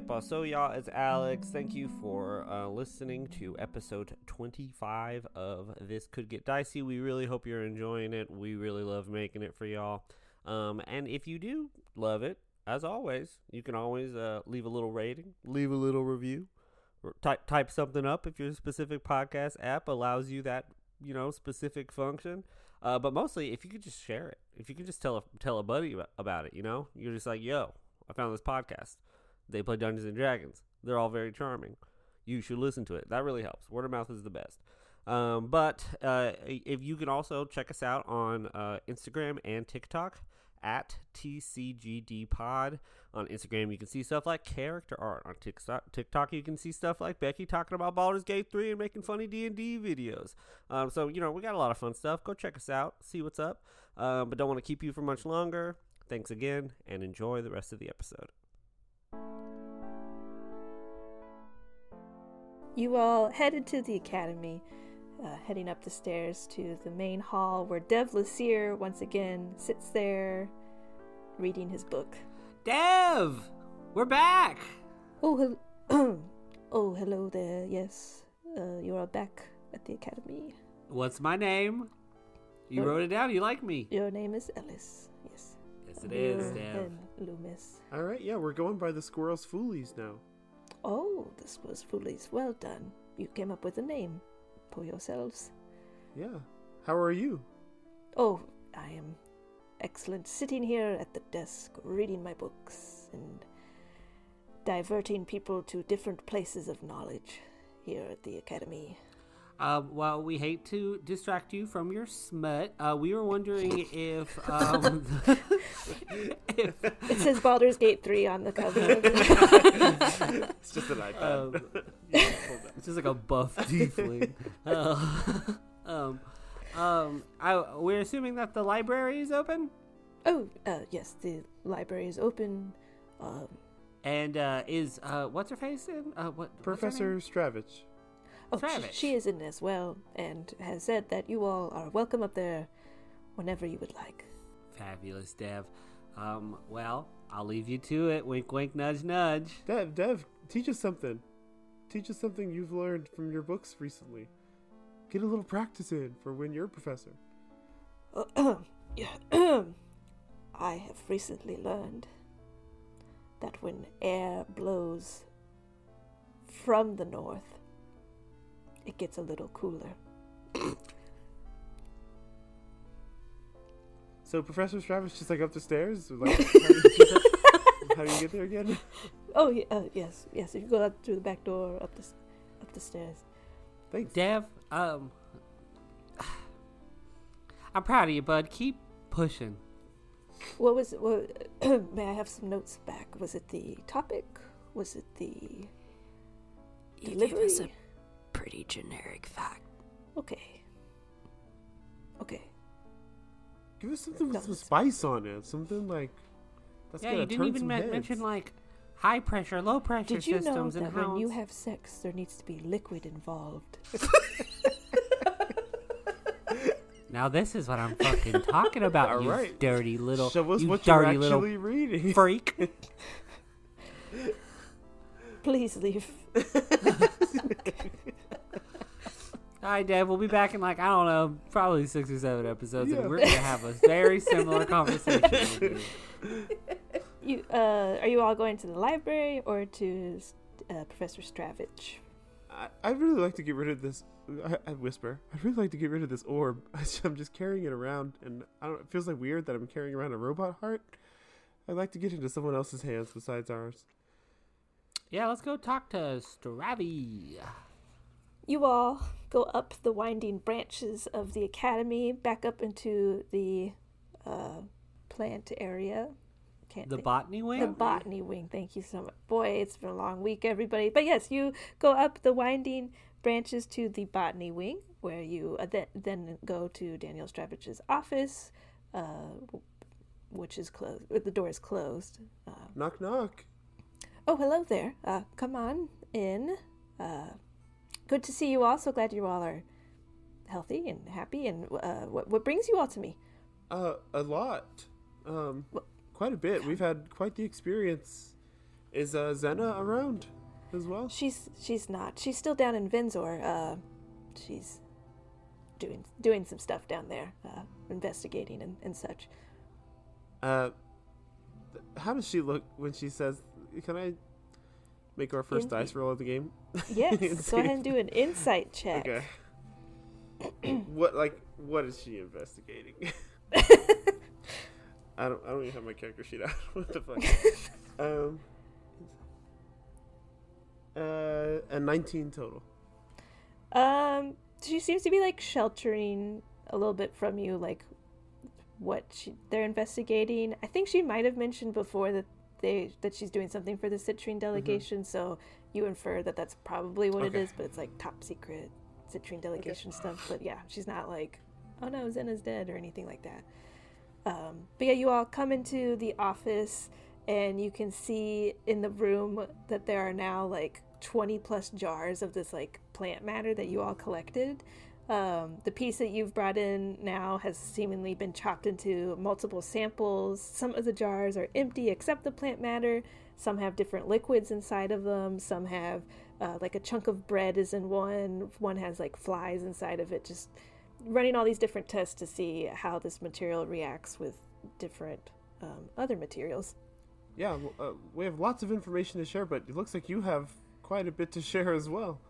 Paso, y'all? It's Alex. Thank you for uh, listening to episode 25 of This Could Get Dicey. We really hope you're enjoying it. We really love making it for y'all. Um, and if you do love it, as always, you can always uh, leave a little rating, leave a little review, type type something up if your specific podcast app allows you that you know specific function. Uh, but mostly, if you could just share it, if you could just tell a, tell a buddy about it, you know, you're just like, yo, I found this podcast. They play Dungeons and Dragons. They're all very charming. You should listen to it. That really helps. Word of mouth is the best. Um, but uh, if you can also check us out on uh, Instagram and TikTok at TCGD Pod. On Instagram, you can see stuff like character art. On TikTok, TikTok, you can see stuff like Becky talking about Baldur's Gate 3 and making funny D&D videos. Um, so, you know, we got a lot of fun stuff. Go check us out, see what's up. Um, but don't want to keep you for much longer. Thanks again, and enjoy the rest of the episode. You all headed to the academy, uh, heading up the stairs to the main hall where Dev Lassier once again sits there reading his book. Dev! We're back! Oh, hel- <clears throat> oh, hello there. Yes, uh, you are back at the academy. What's my name? You wrote it down. You like me. Your name is Ellis. Yes. Yes, it is, You Dev. and Loomis. All right, yeah, we're going by the squirrel's foolies now. Oh, this was foolish. Well done. You came up with a name for yourselves. Yeah. How are you? Oh, I am excellent. Sitting here at the desk, reading my books and diverting people to different places of knowledge here at the academy. Um, well, we hate to distract you from your smut. Uh, we were wondering if, um, <laughs> if It says Baldur's Gate 3 on the cover. <laughs> It's just an iPad. um, <laughs> it's just like a buff tiefling. Uh, um, um, I, we're assuming that the library is open, oh, uh, yes, the library is open. Um, and uh, is uh, what's her face in? Uh, what Professor name? Stravich. Oh, she, Travis. she is in as well and has said that you all are welcome up there whenever you would like. Fabulous, Dev. Um, well, I'll leave you to it. Wink, wink, nudge, nudge. Dev, Dev, teach us something. Teach us something you've learned from your books recently. Get a little practice in for when you're a professor. <coughs> I have recently learned that when air blows from the north, it gets a little cooler. So Professor Stravich just like up the stairs? <laughs> Like, how, do you get, how do you get there again? Oh, yeah, uh, yes, yes. If you go up through the back door, up the up the stairs. Thanks. Dev, um, I'm proud of you, bud. Keep pushing. What was it? What, <clears throat> may I have some notes back? Was it the topic? Was it the You gave delivery? Us a pretty generic fact. Okay. Okay. Give us something with No, some spice on it. Something like that's yeah, you didn't turn even some men- heads. mention like high pressure, low pressure Did you know systems and that how when you have sex, there needs to be liquid involved? <laughs> Now this is what I'm fucking talking about, <laughs> All you right. dirty little, Show us you what you're dirty little actually reading. freak. <laughs> Please leave. All right, Dev, we'll be back in like I don't know, probably six or seven episodes, Yeah. and we're gonna have a very similar <laughs> conversation. With you. you uh, are you all going to the library or to uh, Professor Stravich? I, I'd really like to get rid of this. I, I whisper. I'd really like to get rid of this orb. <laughs> I'm just carrying it around, and I don't. It feels like weird that I'm carrying around a robot heart. I'd like to get into someone else's hands besides ours. Yeah, let's go talk to Stravi. You all go up the winding branches of the academy, back up into the uh, plant area. Can't The think- botany wing? The botany wing. Thank you so much. Boy, it's been a long week, everybody. But yes, you go up the winding branches to the botany wing, where you uh, then, then go to Danielle Stravich's office, uh, which is closed. The door is closed. Uh, Knock knock. oh, hello there. Uh, come on in. Good to see you all. So glad you all are healthy and happy. And uh, what, what brings you all to me? Uh, a lot. Um, Wha- quite a bit. We've had quite the experience. Is uh, Zena around as well? She's she's not. She's still down in Vinzor. Uh, she's doing doing some stuff down there, uh, investigating and, and such. Uh, th- how does she look when she says? Can I make our first In- dice roll of the game? Yes, <laughs> go ahead and do an insight check. Okay. <coughs> what like what is she investigating? <laughs> I don't I don't even have my character sheet out. <laughs> what the fuck? um. Uh, a nineteen total. Um, she seems to be like sheltering a little bit from you, like what she, they're investigating. I think she might have mentioned before that they that she's doing something for the citrine delegation. So you infer that that's probably what Okay. it is, but it's like top secret citrine delegation stuff. But yeah, she's not like, oh no, Zena's dead or anything like that. Um, but yeah, you all come into the office and you can see in the room that there are now like 20 plus jars of this like plant matter that you all collected. Um, the piece that you've brought in now has seemingly been chopped into multiple samples. Some of the jars are empty except the plant matter. Some have different liquids inside of them. Some have uh, like a chunk of bread is in one. One has like flies inside of it. Just running all these different tests to see how this material reacts with different um, other materials. Yeah, uh, we have lots of information to share, but it looks like you have quite a bit to share as well.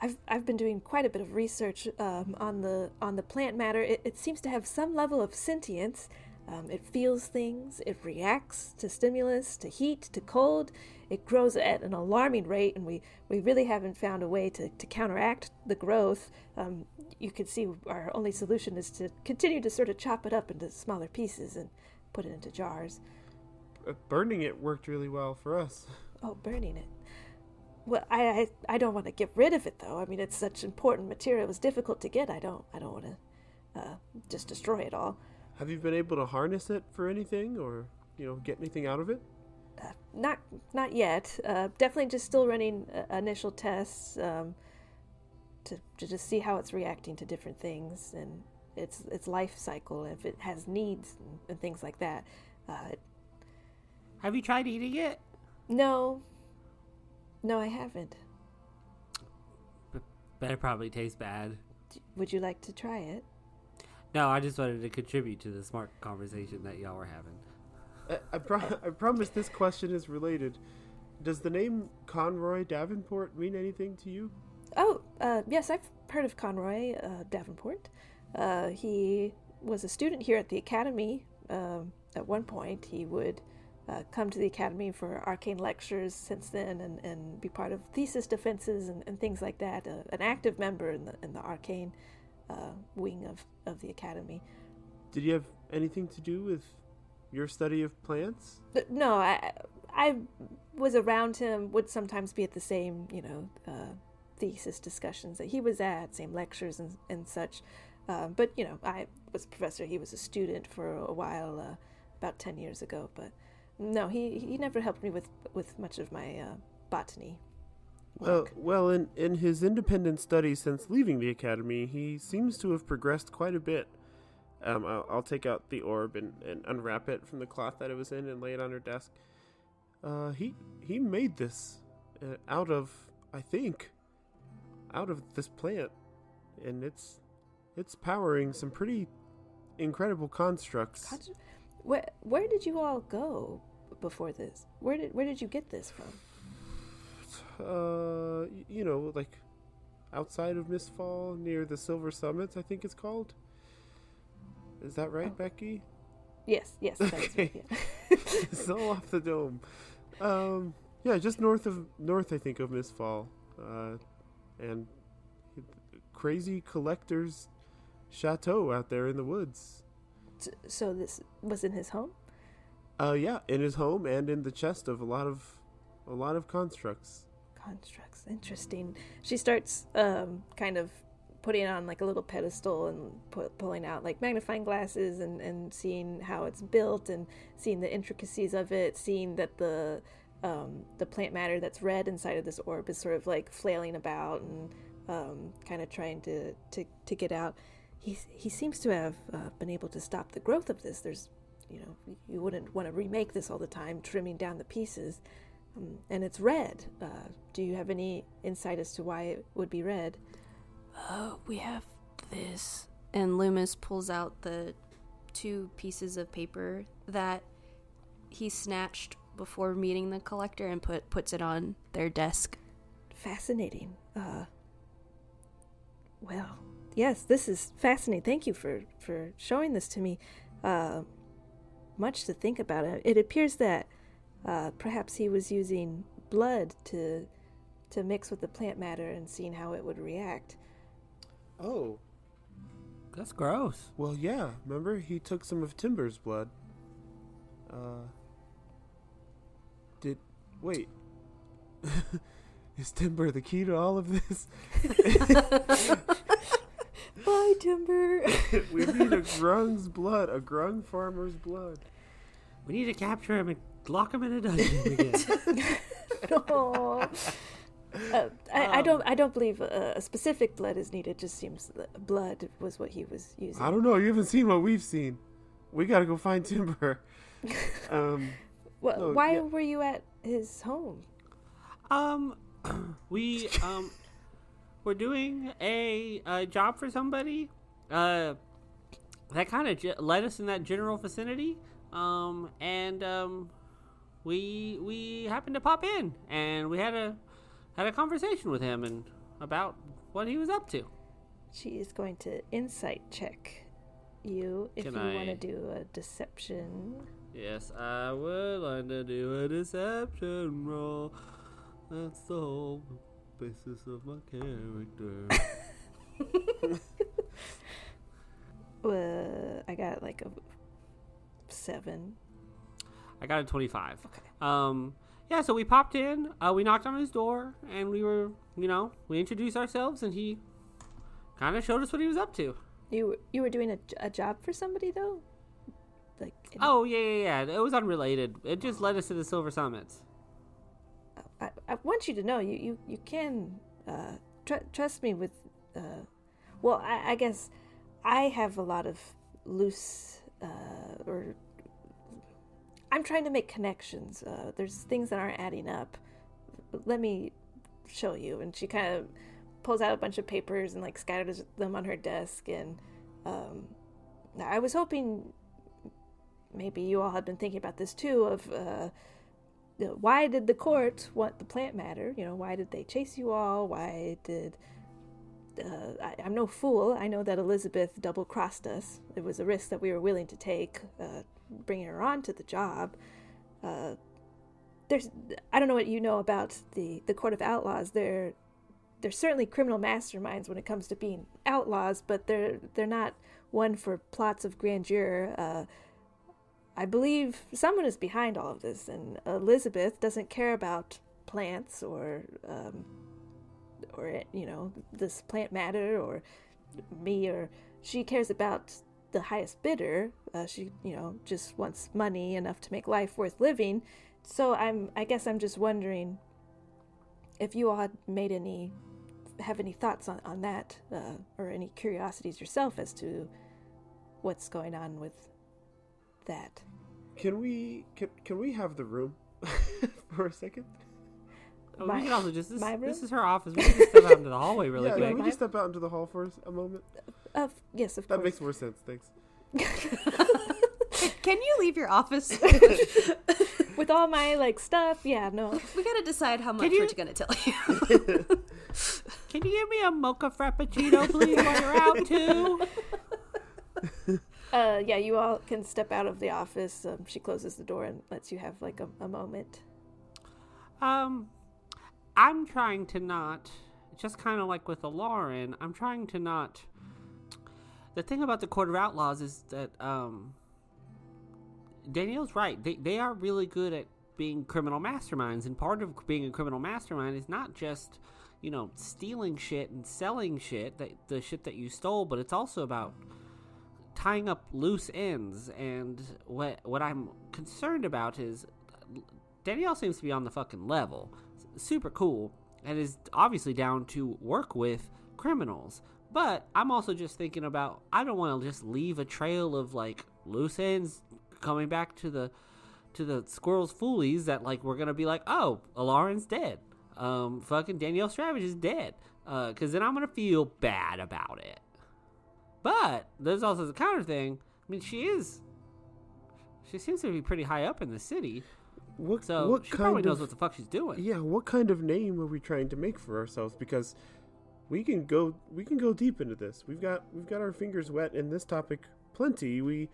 I've I've been doing quite a bit of research um, on the on the plant matter. It, it seems to have some level of sentience. Um, it feels things. It reacts to stimulus, to heat, to cold. It grows at an alarming rate, and we, we really haven't found a way to, to counteract the growth. Um, you can see our only solution is to continue to sort of chop it up into smaller pieces and put it into jars. Uh, burning it worked really well for us. Oh, burning it. Well, I, I I don't want to get rid of it though. I mean, it's such important material. It was difficult to get. I don't I don't want to uh, just destroy it all. Have you been able to harness it for anything, or you know, get anything out of it? Uh, not not yet. Uh, definitely just still running uh, initial tests um, to to just see how it's reacting to different things and its its life cycle. If it has needs and, and things like that. Uh, Have you tried eating it? no, no, I haven't. Better probably tastes bad. Would you like to try it? No, I just wanted to contribute to the smart conversation that y'all were having. I, I, pro- I promise this question is related. Does the name Conroy Davenport mean anything to you? Oh, uh, yes, I've heard of Conroy uh, Davenport. Uh, he was a student here at the academy. Um, at one point, he would uh, come to the academy for arcane lectures since then and, and be part of thesis defenses and, and things like that. Uh, an active member in the, in the arcane uh, wing of, of the academy. Did you have anything to do with your study of plants? No, I, I was around him, would sometimes be at the same, you know, uh, thesis discussions that he was at, same lectures and, and such. Uh, but, you know, I was a professor. He was a student for a while, uh, about 10 years ago. But no, he, he never helped me with, with much of my uh, botany. Well, work. well, in in his independent studies since leaving the academy, he seems to have progressed quite a bit. Um, I'll, I'll take out the orb and, and unwrap it from the cloth that it was in and lay it on her desk. Uh, he he made this uh, out of, I think, out of this plant, and it's it's powering some pretty incredible constructs. Where, where did you all go before this. Where did where did you get this from? Uh, you know, like outside of Mistfall, near the Silver Summits, I think it's called. Is that right, Oh. Becky? Yes, yes, that is <laughs> Okay. right. Yeah. <laughs> it's all off the dome. Um, yeah, just north of north, I think of Mistfall, uh, and crazy collector's chateau out there in the woods. So this was in his home. Uh, yeah, in his home and in the chest of a lot of a lot of constructs. constructs interesting. She starts um kind of putting on like a little pedestal and pu- pulling out like magnifying glasses and and seeing how it's built and seeing the intricacies of it seeing that the um the plant matter that's red inside of this orb is sort of like flailing about and um kind of trying to to to get out. He he seems to have uh, been able to stop the growth of this. There's you know you wouldn't want to remake this all the time trimming down the pieces um, and it's red. Uh, do you have any insight as to why it would be red? Oh, we have this. And Loomis pulls out the two pieces of paper that he snatched before meeting the collector and put puts it on their desk. Fascinating. Uh, well, yes, this is fascinating. Thank you for for showing this to me. Uh, much to think about. It, it appears that uh, perhaps he was using blood to to mix with the plant matter and seeing how it would react. Oh, That's gross. well, yeah. Remember, he took some of Timber's blood. Uh, did wait? <laughs> Is Timber the key to all of this? <laughs> <laughs> Bye, Timber. <laughs> we need a <laughs> grung's blood, a grung farmer's blood. We need to capture him and lock him in a dungeon again. <laughs> no. Uh, I, I don't. I don't believe a, a specific blood is needed. Just seems that blood was what he was using. I don't know. You haven't seen what we've seen. We gotta go find Timber. um, Well, no, why yeah. were you at his home? Um, <clears throat> we um, we're doing a, a job for somebody. Uh, that kind of ge- led us in that general vicinity. Um, and um, we we happened to pop in, and we had a had a conversation with him and about what he was up to. She is going to insight check you if Can you want to do a deception. Yes, I would like to do a deception roll. That's the whole basis of my character. <laughs> <laughs> Uh, I got like a seven. I got a 25. Okay. Um, yeah, so we popped in, uh, we knocked on his door, and we were, you know, we introduced ourselves, and he kind of showed us what he was up to. You were- you were doing a, a job for somebody though, like in- Oh, yeah, yeah, yeah. It was unrelated. It just led us to the Silver Summits. Want you to know you you you can uh, tr- trust me with. Uh, well, I, I guess I have a lot of loose uh, or I'm trying to make connections. Uh, there's things that aren't adding up. Let me show you. And she kind of pulls out a bunch of papers and like scatters them on her desk. And um, I was hoping maybe you all had been thinking about this too. Of uh, why did the court want the plant matter? You know, why did they chase you all? Why did uh, I, I'm no fool. I know that Elizabeth double crossed us. It was a risk that we were willing to take, uh, bringing her on to the job. Uh, there's, I don't know what you know about the, the Court of Outlaws. They're, they're certainly criminal masterminds when it comes to being outlaws, but they're they're not one for plots of grandeur. I believe someone is behind all of this, and Elizabeth doesn't care about plants or um, or you know this plant matter or me or she cares about the highest bidder. Uh, she you know just wants money enough to make life worth living. So I'm I guess I'm just wondering if you all had made any have any thoughts on on that uh, or any curiosities yourself as to what's going on with that. can we can, can we have the room <laughs> for a second? Oh, My- we can also just this, my this is her office. We can just step out into the hallway really yeah, quick. can we My- just step out into the hall for a moment? Of yes, of That course. That makes more sense. Thanks. <laughs> Can you leave your office? <laughs> with all my like stuff. Yeah, no. We gotta decide how much you- we're gonna tell you. Can you give me a mocha frappuccino, please, while you're out too? Uh, yeah, you all can step out of the office. Um, she closes the door and lets you have like a, a moment. Um, I'm trying to not, just kind of like with the Lauren, I'm trying to not. The thing about the Court of Outlaws is that, um, Danielle's right. They, they are really good at being criminal masterminds, and part of being a criminal mastermind is not just, you know, stealing shit and selling shit, that, the shit that you stole, but it's also about tying up loose ends. And what, what I'm concerned about is Danielle seems to be on the fucking level. Super cool. And is obviously down to work with criminals. But I'm also just thinking about I don't want to just leave a trail of like loose ends coming back to the to the squirrels foolies that like we're gonna be like, oh, Alarin's dead. Um, fucking Danielle Stravich is dead. Uh, cause then I'm gonna feel bad about it. But there's also the counter thing. I mean, she is. She seems to be pretty high up in the city. What, So what she kind probably of knows what the fuck she's doing. yeah? What kind of name are we trying to make for ourselves? Because we can go we can go deep into this. We've got we've got our fingers wet in this topic plenty. We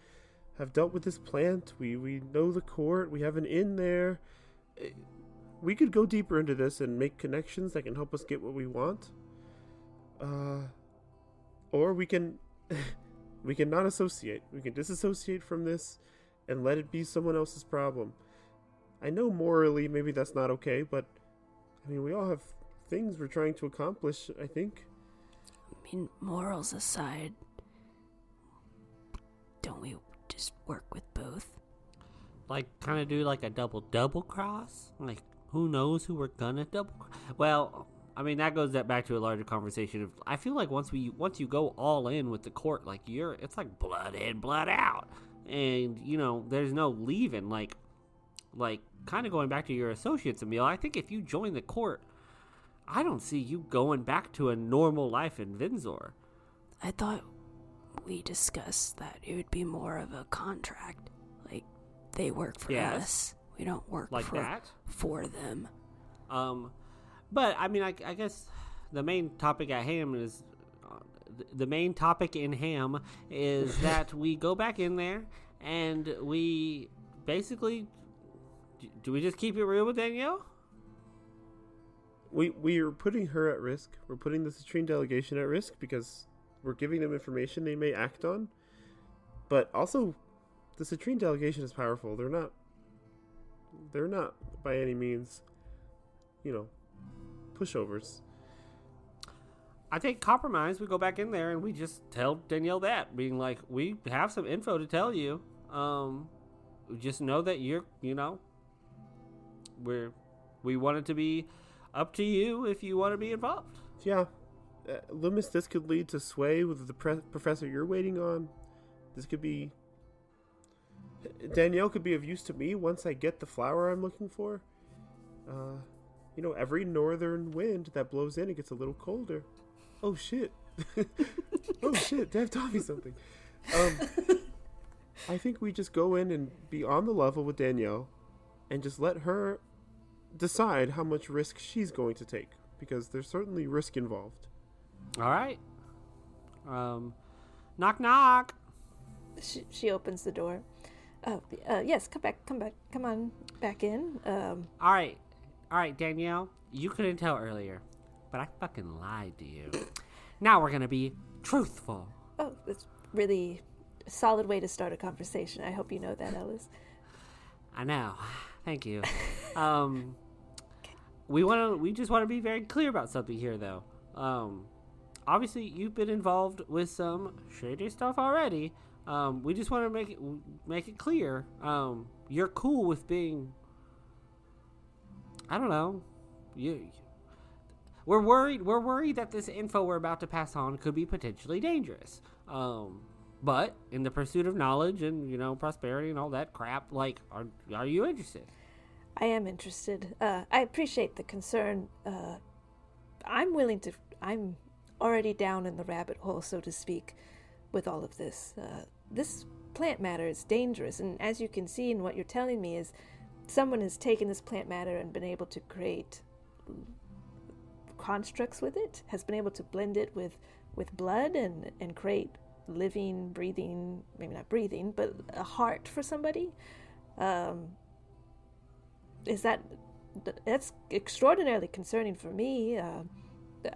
have dealt with this plant. We we know the court. We have an inn there. Eh, We could go deeper into this and make connections that can help us get what we want. Uh, or we can <laughs> we can not associate. We can disassociate from this and let it be someone else's problem. I know morally maybe that's not okay, but I mean we all have things we're trying to accomplish, I think. I mean, morals aside, don't we just work with both? Like, kind of do like a double double cross. Like, who knows who we're gonna double? Cross? Well, I mean that goes that back to a larger conversation of. I feel like once we once you go all in with the court, like you're, it's like blood in, blood out, and you know there's no leaving. Like, like kind of going back to your associates, Emil. I think if you join the court, I don't see you going back to a normal life in Vinzor. I thought we discussed that it would be more of a contract. Like, they work for Yes. us. We don't work Like for, that? for them. Um, but I mean, I, I guess the main topic at Ham is uh, the main topic in Ham is <laughs> that we go back in there and we basically do we just keep it real with Danielle? We we are putting her at risk. We're putting the Citrine delegation at risk because we're giving them information they may act on. But also, the Citrine delegation is powerful. They're not. They're not by any means, you know, pushovers. I think compromise. We go back in there and we just tell Danielle that, being like, we have some info to tell you. Um, just know that you're, you know, we're we want it to be up to you if you want to be involved. Yeah, uh, Loomis, this could lead to sway with the pre- professor you're waiting on. This could be. Danielle could be of use to me once I get the flower I'm looking for. Uh, you know, every northern wind that blows in, it gets a little colder. Oh shit! <laughs> oh shit! Dev taught me something. Um, I think we just go in and be on the level with Danielle, and just let her decide how much risk she's going to take because there's certainly risk involved. All right. Um, knock knock. She, she opens the door. Oh, uh, yes, come back, come back, come on back in. Um, All right, all right, Danielle. You couldn't tell earlier, but I fucking lied to you. now we're gonna be truthful. oh, that's really a solid way to start a conversation. I hope you know that, Ellis. I know. Thank you. um, we want to. We just want to be very clear about something here, though. Um, obviously, you've been involved with some shady stuff already. Um, we just want to make it make it clear. Um, you're cool with being. I don't know. You. We're worried. We're worried that this info we're about to pass on could be potentially dangerous. Um, but in the pursuit of knowledge and you know prosperity and all that crap, like, are are you interested? I am interested. Uh, I appreciate the concern. Uh, I'm willing to. I'm already down in the rabbit hole, so to speak, with all of this. Uh, this plant matter is dangerous, and as you can see in what you're telling me, is someone has taken this plant matter and been able to create constructs with it, has been able to blend it with with blood and and create living, breathing, maybe not breathing, but a heart for somebody. Um, is that that's extraordinarily concerning for me? Uh,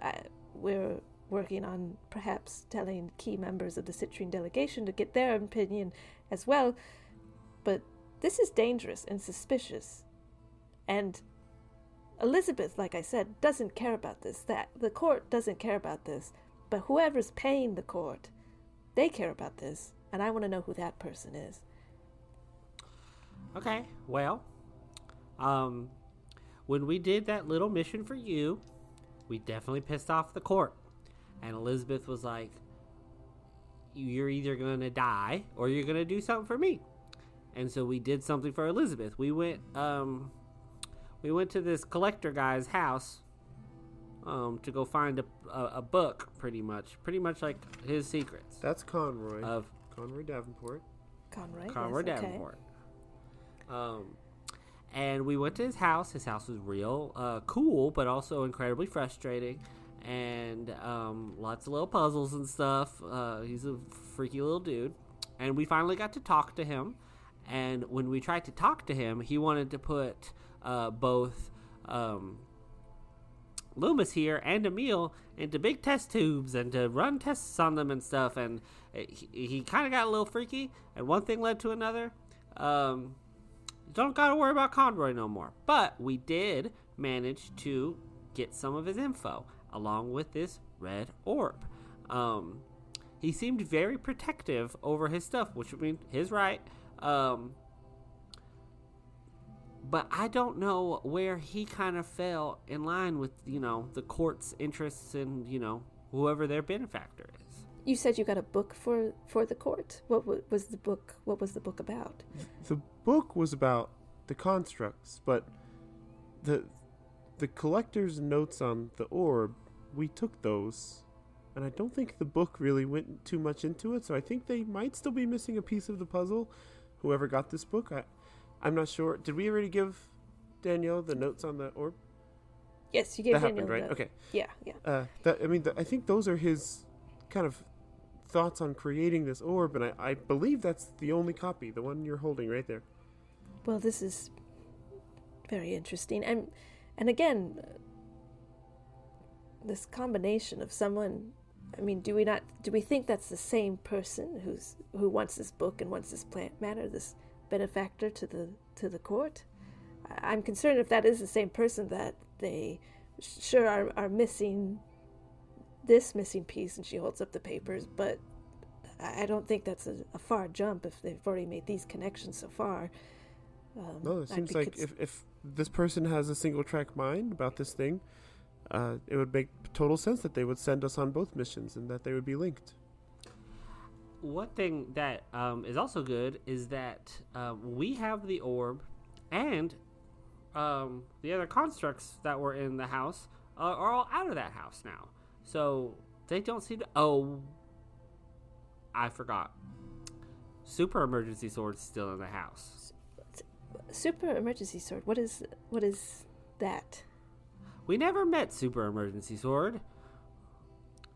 I, we're working on perhaps telling key members of the Citrine delegation to get their opinion as well, but this is dangerous and suspicious, and Elizabeth, like I said, doesn't care about this. That the court doesn't care about this, but whoever's paying the court, they care about this, and I want to know who that person is. Okay, well, um, when we did that little mission for you, we definitely pissed off the court. And Elizabeth was like, You're either going to die or you're going to do something for me. And so we did something for Elizabeth. We went, um, we went to this collector guy's house um, to go find a, a, a book, pretty much. Pretty much like his secrets That's Conroy. of Conroy Davenport. Conroy. Conroy yes, okay. Davenport. Um, and we went to his house. His house was real uh, cool, but also incredibly frustrating, and um, lots of little puzzles and stuff. Uh, he's a freaky little dude, and we finally got to talk to him. And when we tried to talk to him, he wanted to put uh, both um, Loomis here and Emil into big test tubes and to run tests on them and stuff. And he, he kind of got a little freaky, and one thing led to another. Um, don't got to worry about Conroy no more. But we did manage to get some of his info along with this red orb. Um, he seemed very protective over his stuff, which would mean his right. Um, but I don't know where he kind of fell in line with, you know, the court's interests and, you know, whoever their benefactor is. You said you got a book for for the court. What wa- was the book? What was the book about? The book was about the constructs, but the the collector's notes on the orb, we took those, and I don't think the book really went too much into it. So I think they might still be missing a piece of the puzzle. Whoever got this book, I, I'm not sure. Did we already give Danielle the notes on the orb? Yes, you gave that Daniel happened, right? the- Okay. Yeah, yeah. Uh, that I mean, th- I think those are his kind of thoughts on creating this orb, and I, I believe that's the only copy, the one you're holding right there. Well, this is very interesting, and and again, uh, this combination of someone. I mean, do we not do we think that's the same person who's who wants this book and wants this plant matter, this benefactor to the to the court? I'm concerned if that is the same person that they sure are are missing this missing piece, and she holds up the papers, but I I don't think that's a, a far jump if they've already made these connections so far. Um, No, it seems like cons- if, if this person has a single track mind about this thing, uh, it would make total sense that they would send us on both missions and that they would be linked. One thing that um, is also good is that um, we have the orb, and um, the other constructs that were in the house uh, are all out of that house now. So they don't seem to. Oh, I forgot. Super emergency sword's still in the house. super emergency sword. What is what is that? We never met Super Emergency Sword.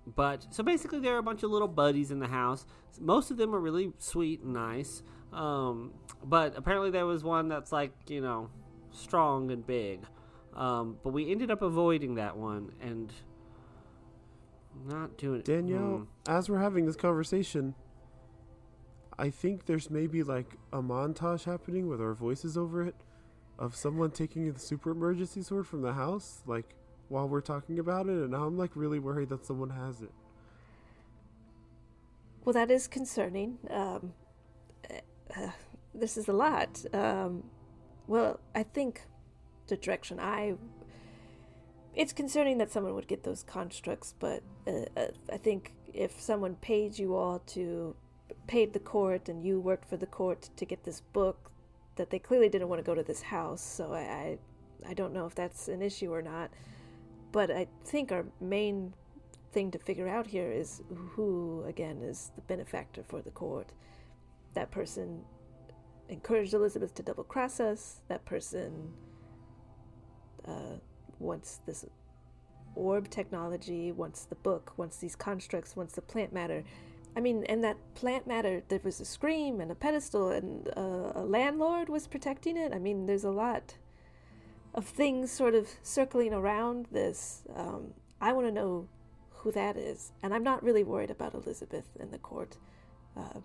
But so basically, there are a bunch of little buddies in the house. Most of them are really sweet and nice. Um, but apparently, there was one that's like you know strong and big. Um, but we ended up avoiding that one and not doing it. Danielle, as we're having this conversation, I think there's maybe like a montage happening with our voices over it of someone taking the super emergency sword from the house, like while we're talking about it, and now I'm like really worried that someone has it. Well, that is concerning. Um, uh, this is a lot. Um, well, I think the direction I. It's concerning that someone would get those constructs, but uh, uh, I think if someone paid you all to paid the court and you worked for the court to get this book, that they clearly didn't want to go to this house. So I, I, I don't know if that's an issue or not. But I think our main thing to figure out here is who again is the benefactor for the court that person encouraged Elizabeth to double cross us. That person uh, wants this orb technology, wants the book, wants these constructs, wants the plant matter. I mean, and that plant matter, there was a scream and a pedestal, and uh, a landlord was protecting it. I mean, there's a lot of things sort of circling around this. Um, I want to know who that is, and I'm not really worried about Elizabeth and the court. Uh,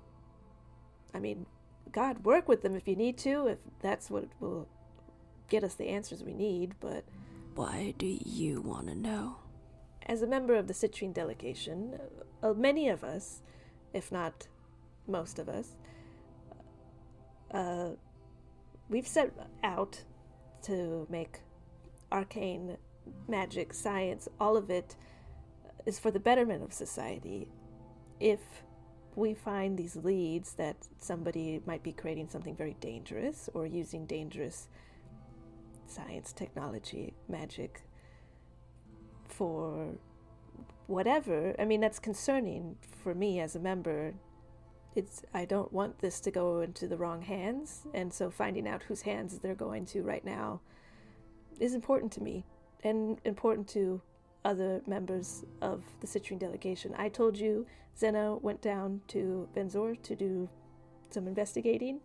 I mean, God, work with them if you need to, if that's what will get us the answers we need, but. Why do you want to know? As a member of the Citrine delegation, uh, many of us, if not most of us, uh, we've set out to make arcane magic, science, all of it is for the betterment of society. If we find these leads that somebody might be creating something very dangerous or using dangerous science, technology, magic for whatever, I mean, that's concerning for me as a member. It's I don't want this to go into the wrong hands, and so finding out whose hands they're going to right now is important to me and important to other members of the Citrine delegation. I told you Zena went down to Venzor to do some investigating.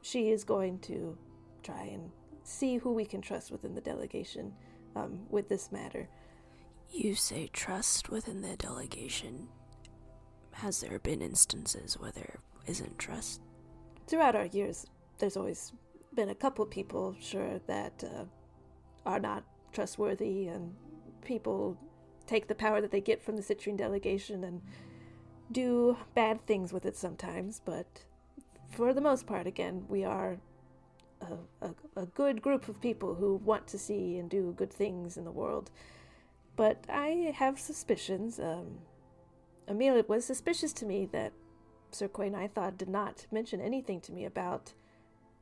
She is going to try and see who we can trust within the delegation um, with this matter. You say trust within the delegation. Has there been instances where there isn't trust? Throughout our years, there's always been a couple people, sure, that uh, are not trustworthy, and people take the power that they get from the Citrine delegation and do bad things with it sometimes. But for the most part, again, we are a, a, a good group of people who want to see and do good things in the world. But I have suspicions. Um, Emil, it was suspicious to me that Sir Quain I thought did not mention anything to me about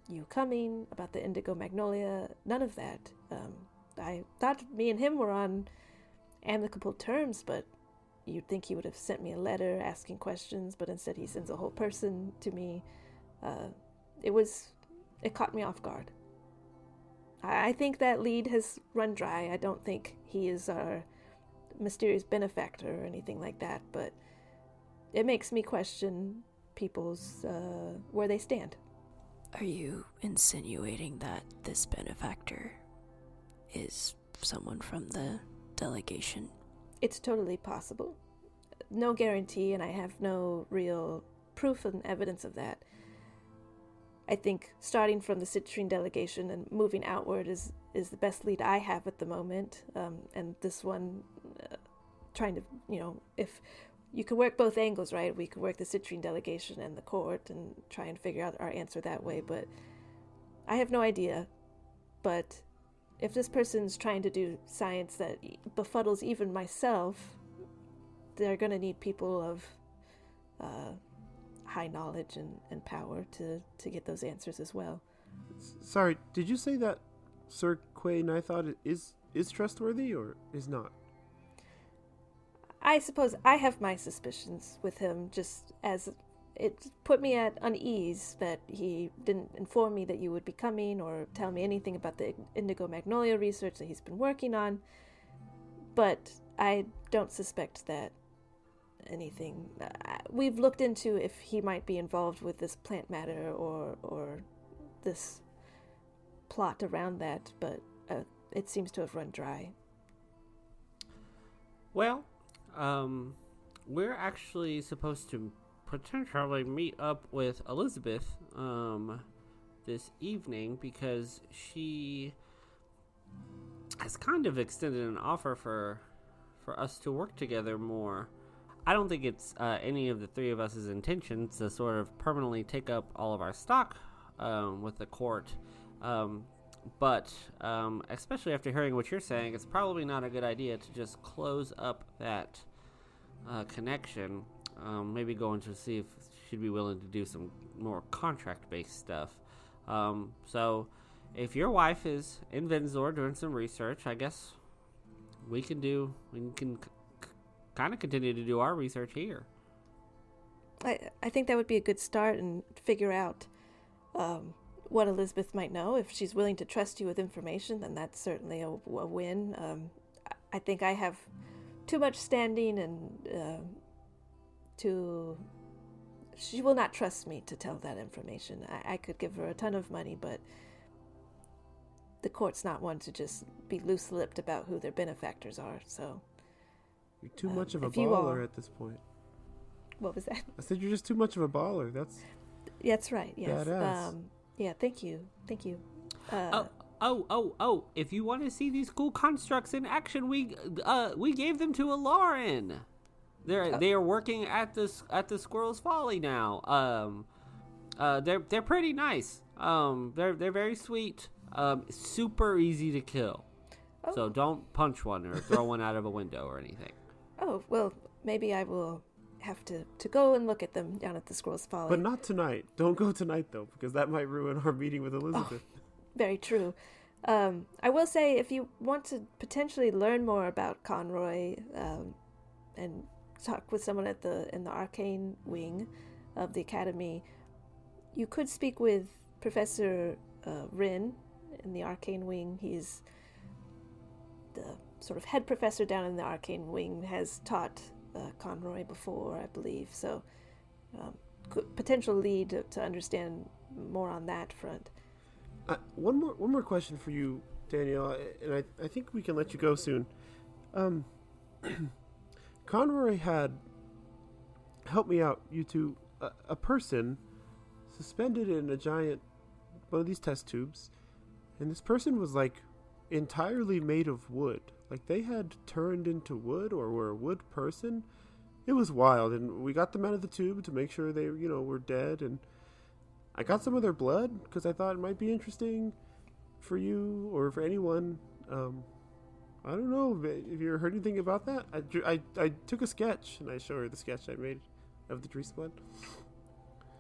you coming, about the indigo magnolia, none of that. Um, I thought me and him were on amicable terms, but you'd think he would have sent me a letter asking questions, but instead he sends a whole person to me. Uh, it was, it caught me off guard. I, think that lead has run dry. I don't think he is our mysterious benefactor or anything like that, but it makes me question people's uh, where they stand. Are you insinuating that this benefactor is someone from the delegation? It's totally possible. No guarantee, and I have no real proof and evidence of that. I think starting from the Citrine delegation and moving outward is is the best lead I have at the moment. Um, and this one, uh, trying to you know, if you could work both angles, right? We could work the Citrine delegation and the court and try and figure out our answer that way. But I have no idea. But if this person's trying to do science that befuddles even myself, they're going to need people of uh, high knowledge and, and power to, to get those answers as well. Sorry, did you say that Sir Quay Nithod is is trustworthy or is not? I suppose I have my suspicions with him, just as it put me at unease that he didn't inform me that you would be coming or tell me anything about the indigo magnolia research that he's been working on. But I don't suspect that anything. We've looked into if he might be involved with this plant matter or or this plot around that, but uh, it seems to have run dry. Well, um, we're actually supposed to potentially meet up with Elizabeth um, this evening because she has kind of extended an offer for for us to work together more. I don't think it's uh, any of the three of us' intentions to sort of permanently take up all of our stock um, with the court. Um, but um, especially after hearing what you're saying, it's probably not a good idea to just close up that uh, connection. Um, maybe go to see if she'd be willing to do some more contract-based stuff. Um, so, if your wife is in Venzor doing some research, I guess we can do we can kind of continue to do our research here. I I think that would be a good start and figure out um, what Elizabeth might know. If she's willing to trust you with information, then that's certainly a, a win. Um, I- think I have too much standing and uh, to. She will not trust me to tell that information. I, I could give her a ton of money, but the court's not one to just be loose lipped about who their benefactors are. So, You're too Um, much of a baller are- at this point. what was that? I said you're just too much of a baller. That's That's right. Yes. Um, yeah. Thank you. Thank you. Uh, Oh, oh, oh, oh! If you want to see these cool constructs in action, we uh we gave them to a Loaner. They're they are working at this at the Squirrel's Folly now. Um, uh, they're they're pretty nice. Um, they're they're very sweet. Um, super easy to kill. So don't punch one or throw one out of a window or anything. Oh well, maybe I will have to to go and look at them down at the Squirrel's Folly. but not tonight. Don't go tonight though, because that might ruin our meeting with Elizabeth. Oh, Very true. Um, I will say, if you want to potentially learn more about Conroy um, and talk with someone at the in the arcane wing of the academy, you could speak with Professor uh, Rin in the arcane wing. He's the sort of head professor down in the arcane wing. Has taught uh, Conroy before, I believe. So, um, potential lead to, understand more on that front. Uh, one more one more question for you, Danielle, I- and I I think we can let you go soon. Um, <clears throat> Conroy had help me out, you two. A, a person suspended in a giant one of these test tubes, and this person was like entirely made of wood. Like they had turned into wood or were a wood person. It was wild, and we got them out of the tube to make sure they, you know, were dead. And I got some of their blood because I thought it might be interesting for you or for anyone. Um, I don't know if you heard anything about that. I, drew, I, I took a sketch and I showed her the sketch I made of the Drees blood.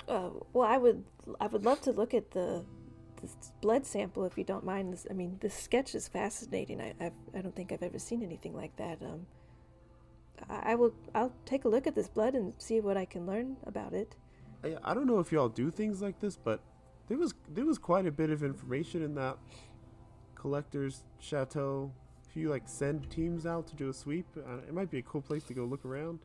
Uh, well, I would, I would love to look at the, this blood sample if you don't mind. This, I mean, this sketch is fascinating. I, I've, I don't think I've ever seen anything like that. Um, I, I will, I'll take a look at this blood and see what I can learn about it. I, I don't know if y'all do things like this, but there was there was quite a bit of information in that collector's chateau. If you like send teams out to do a sweep, uh, it might be a cool place to go look around.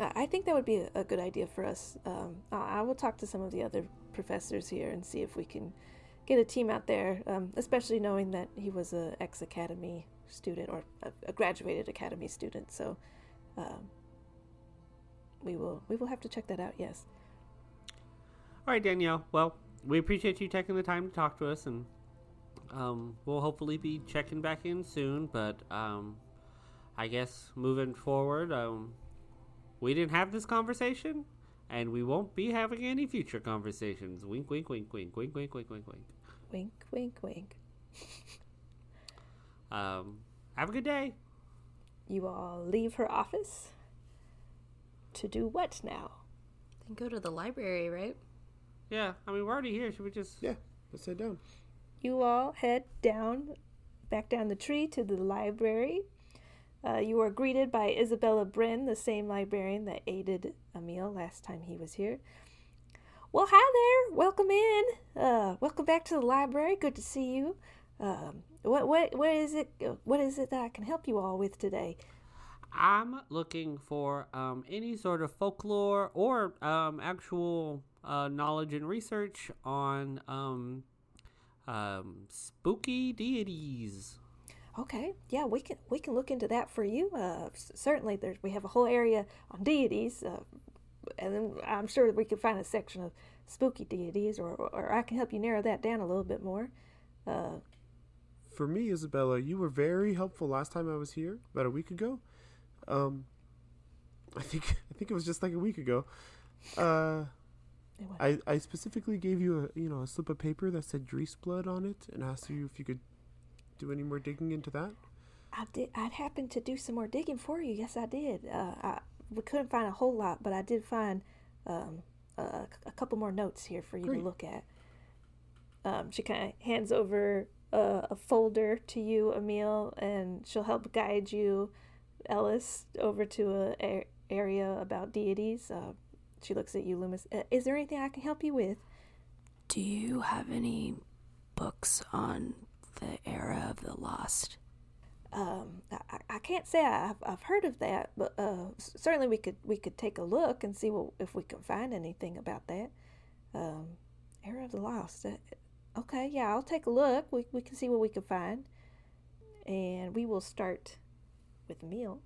I think that would be a, good idea for us. Um, I, I will talk to some of the other professors here and see if we can get a team out there, um, especially knowing that he was a ex academy student or a, a graduated academy student. So um, we will we will have to check that out. Yes. All right, Danielle. Well, we appreciate you taking the time to talk to us, and um, we'll hopefully be checking back in soon. But um, I guess moving forward, um, we didn't have this conversation, and we won't be having any future conversations. Wink, wink, wink, wink, wink, wink, wink, wink, wink. Wink, wink, wink. <laughs> Um, have a good day. You all leave her office to do what now? Then go to the library, right? Yeah, I mean we're already here. Should we just? Yeah, let's head down. You all head down, back down the tree to the library. Uh, you are greeted by Isabella Bryn, the same librarian that aided Emil last time he was here. Well, hi there. Welcome in. Uh, welcome back to the library. Good to see you. Um, what what what is it? What is it that I can help you all with today? I'm looking for um, any sort of folklore or um, actual uh, knowledge and research on um, um, spooky deities. Okay, yeah, we can we can look into that for you. Uh, certainly, there's we have a whole area on deities, uh, and then I'm sure we can find a section of spooky deities, or, or I can help you narrow that down a little bit more. Uh, For me, Isabella, you were very helpful last time I was here, about a week ago. Um, I think <laughs> I think it was just like a week ago. Uh. I, I specifically gave you a you know a slip of paper that said Drees blood on it, and asked you if you could do any more digging into that. I did. I'd happened to do some more digging for you. Yes, I did. Uh, I, we couldn't find a whole lot, but I did find um, a, a couple more notes here for you Great. to look at. Um, she kind of hands over a, a folder to you, Emil, and she'll help guide you, Ellis, over to a, a area about deities. Uh, she looks at you, Loomis. Uh, is there anything I can help you with? Do you have any books on the era of the lost? Um, I, I can't say I've, I've heard of that, but uh, certainly we could we could take a look and see what, if we can find anything about that. Um, Era of the Lost. Uh, okay, yeah, I'll take a look. We we can see what we can find, and we will start with Emil.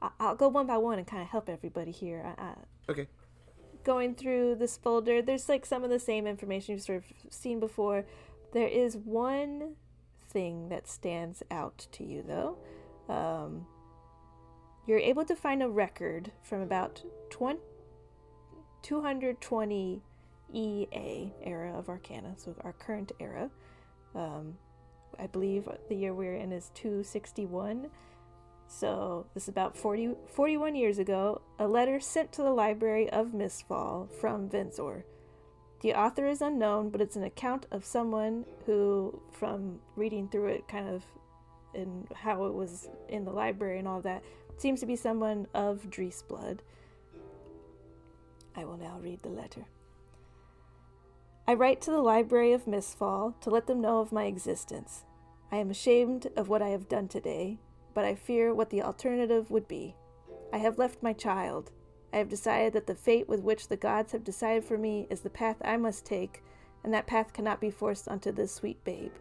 I, I'll go one by one and kind of help everybody here. I, I, Okay. going through this folder, there's like some of the same information you've sort of seen before. There is one thing that stands out to you, though. Um, you're able to find a record from about 20, 220 EA era of Arcana, so our current era. Um, I believe the year we're in is 261. So, this is about 40, 41 years ago, a letter sent to the library of Mistfall from Venzor. The author is unknown, but it's an account of someone who, from reading through it, kind of and how it was in the library and all that, seems to be someone of Drees blood. I will now read the letter. I write to the Library of Mistfall to let them know of my existence. I am ashamed of what I have done today, but I fear what the alternative would be. I have left my child. I have decided that the fate with which the gods have decided for me is the path I must take, and that path cannot be forced onto this sweet babe.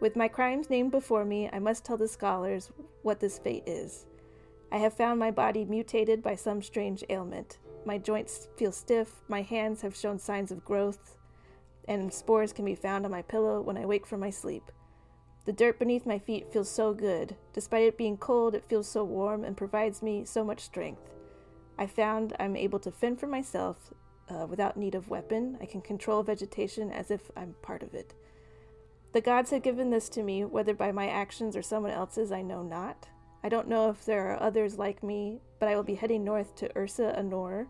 With my crimes named before me, I must tell the scholars what this fate is. I have found my body mutated by some strange ailment. My joints feel stiff, my hands have shown signs of growth, and spores can be found on my pillow when I wake from my sleep. The dirt beneath my feet feels so good. Despite it being cold, it feels so warm and provides me so much strength. I found I'm able to fend for myself uh, without need of weapon. I can control vegetation as if I'm part of it. The gods have given this to me, whether by my actions or someone else's, I know not. I don't know if there are others like me, but I will be heading north to Ursa Anor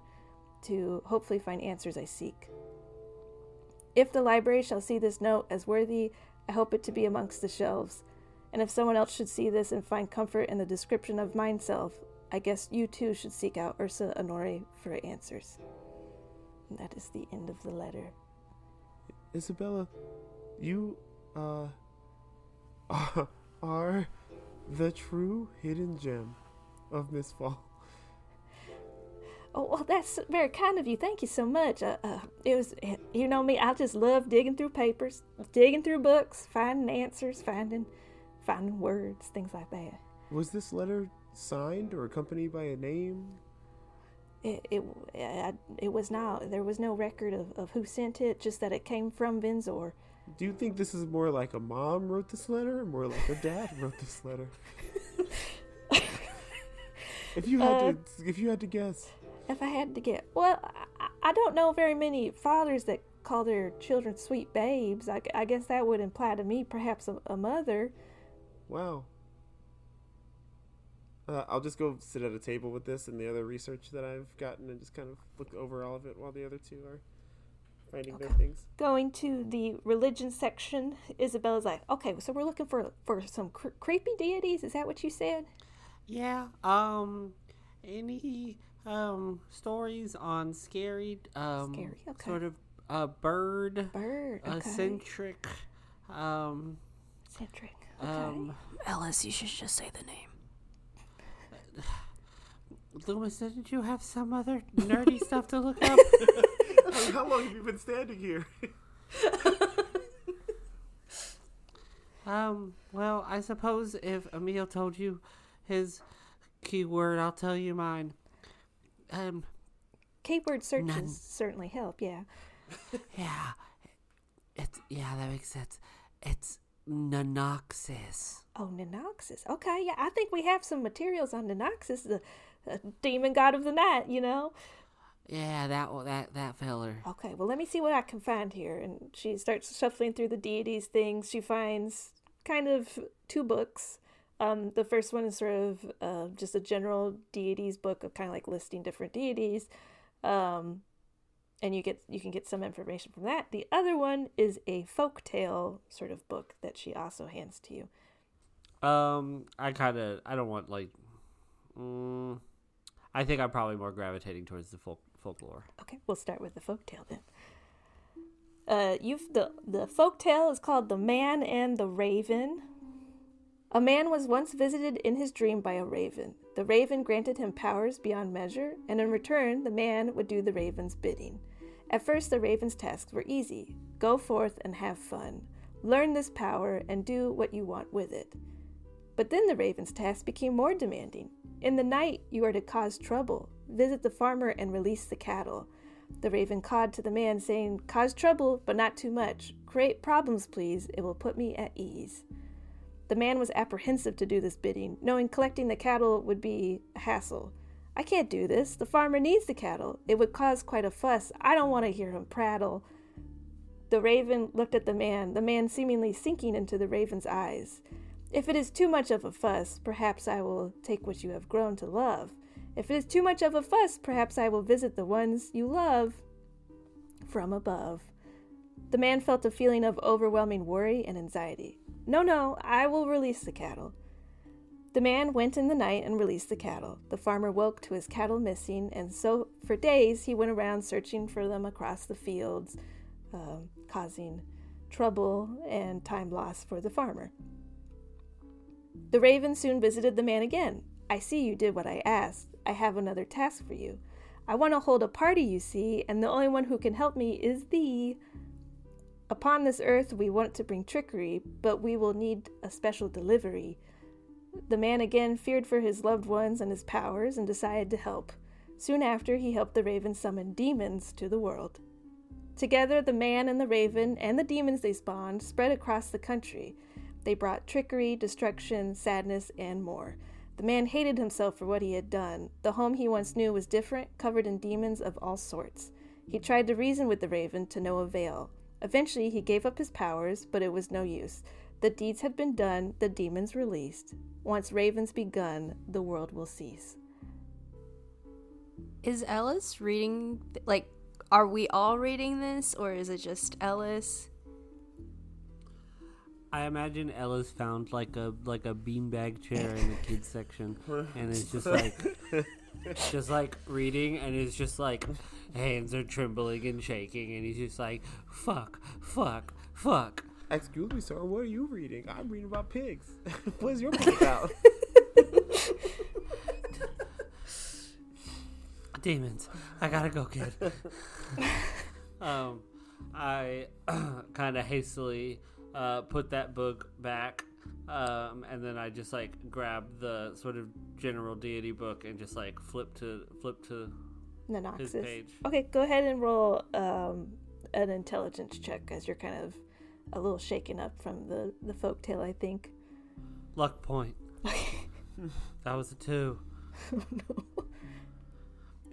to hopefully find answers I seek. If the library shall see this note as worthy, I hope it to be amongst the shelves. And if someone else should see this and find comfort in the description of mine self, I guess you too should seek out Ursa Honore for answers. And that is the end of the letter. Isabella, you uh are, <laughs> are the true hidden gem of Mistfall. Oh, well, that's very kind of you. Thank you so much. Uh, uh, it was, you know me, I just love digging through papers, digging through books, finding answers, finding, finding words, things like that. Was this letter signed or accompanied by a name? It, it, I, it was not. There was no record of, of who sent it. Just that it came from Venzor. Do you think this is more like a mom wrote this letter or more like a dad <laughs> wrote this letter? <laughs> if you had Uh, to if you had to guess. If I had to get, well, I, I don't know very many fathers that call their children sweet babes. I, I guess that would imply to me perhaps a, a mother. Wow. Uh, I'll just go sit at a table with this and the other research that I've gotten and just kind of look over all of it while the other two are finding their things. Going to the religion section, Isabella's like, okay, so we're looking for for some cr- creepy deities. Is that what you said? Yeah. Um. Any um stories on scary um Scary, okay. sort of uh bird Bird. Okay. eccentric um Centric. Okay. um Ellis, you should just say the name. <sighs> Loomis, didn't you have some other nerdy stuff to look up? <laughs> How long have you been standing here? <laughs> Um, well, I suppose if Emil told you his keyword, I'll tell you mine. Um, Keyword searches None. certainly help. Yeah. <laughs> yeah. It's, yeah, that makes sense. It's Nanoxis. Oh, Nanoxis. Okay, yeah, I think we have some materials on Nanoxis, the uh, demon god of the night. You know. Yeah, that one- that that feller. Okay, well, let me see what I can find here. And she starts shuffling through the deities things. She finds kind of two books. Um, the first one is sort of uh, just a general deities book of kind of like listing different deities. Um, and you get you can get some information from that. The other one is a folktale sort of book that she also hands to you. Um, I kind of I don't want like. Mm, I think I'm probably more gravitating towards the folk folklore. Okay, we'll start with the folktale then. Uh, you've the the folk tale is called "The Man and the Raven." A man was once visited in his dream by a raven. The raven granted him powers beyond measure, and in return, the man would do the raven's bidding. At first, the raven's tasks were easy go forth and have fun, learn this power, and do what you want with it. But then the raven's task became more demanding. In the night, you are to cause trouble, visit the farmer, and release the cattle. The raven cawed to the man, saying, Cause trouble, but not too much. Create problems, please. It will put me at ease. The man was apprehensive to do this bidding, knowing collecting the cattle would be a hassle. I can't do this. The farmer needs the cattle. It would cause quite a fuss. I don't want to hear him prattle. The raven looked at the man, the man seemingly sinking into the raven's eyes. If it is too much of a fuss, perhaps I will take what you have grown to love. If it is too much of a fuss, perhaps I will visit the ones you love from above. The man felt a feeling of overwhelming worry and anxiety. No, no, I will release the cattle. The man went in the night and released the cattle. The farmer woke to his cattle missing, and so for days he went around searching for them across the fields, um, causing trouble and time loss for the farmer. The raven soon visited the man again. I see you did what I asked. I have another task for you. I want to hold a party, you see, and the only one who can help me is thee. Upon this earth, we want to bring trickery, but we will need a special delivery. The man again feared for his loved ones and his powers and decided to help. Soon after, he helped the raven summon demons to the world. Together, the man and the raven and the demons they spawned spread across the country. They brought trickery, destruction, sadness, and more. The man hated himself for what he had done. The home he once knew was different, covered in demons of all sorts. He tried to reason with the raven to no avail. Eventually, he gave up his powers, but it was no use. The deeds had been done, the demons released. Once ravens begun, the world will cease. Is Ellis reading, like, are we all reading this, or is it just Ellis? I imagine Ellis found like a like a beanbag chair in the kids section, and it's just like, <laughs> just like reading, and it's just like, hands are trembling and shaking, and he's just like, fuck, fuck, fuck. Excuse me, sir. What are you reading? I'm reading about pigs. <laughs> What's your book about? <laughs> Demons, I gotta go, kid. um, I <clears throat> kind of hastily uh, put that book back, um, and then I just like grabbed the sort of general deity book and just like flip to flip to his page. Okay, go ahead and roll um, an intelligence check as you're kind of a little shaken up from the, the folk tale, I think. Luck point. <laughs> that was a two. <laughs>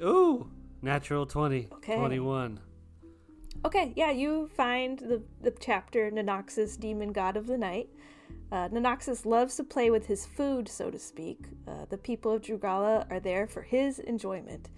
Ooh, natural 20. Okay. 21. Okay, yeah, you find the, the chapter Nanoxus, Demon God of the Night. Uh, Nanoxus loves to play with his food, so to speak. Uh, the people of Drugala are there for his enjoyment,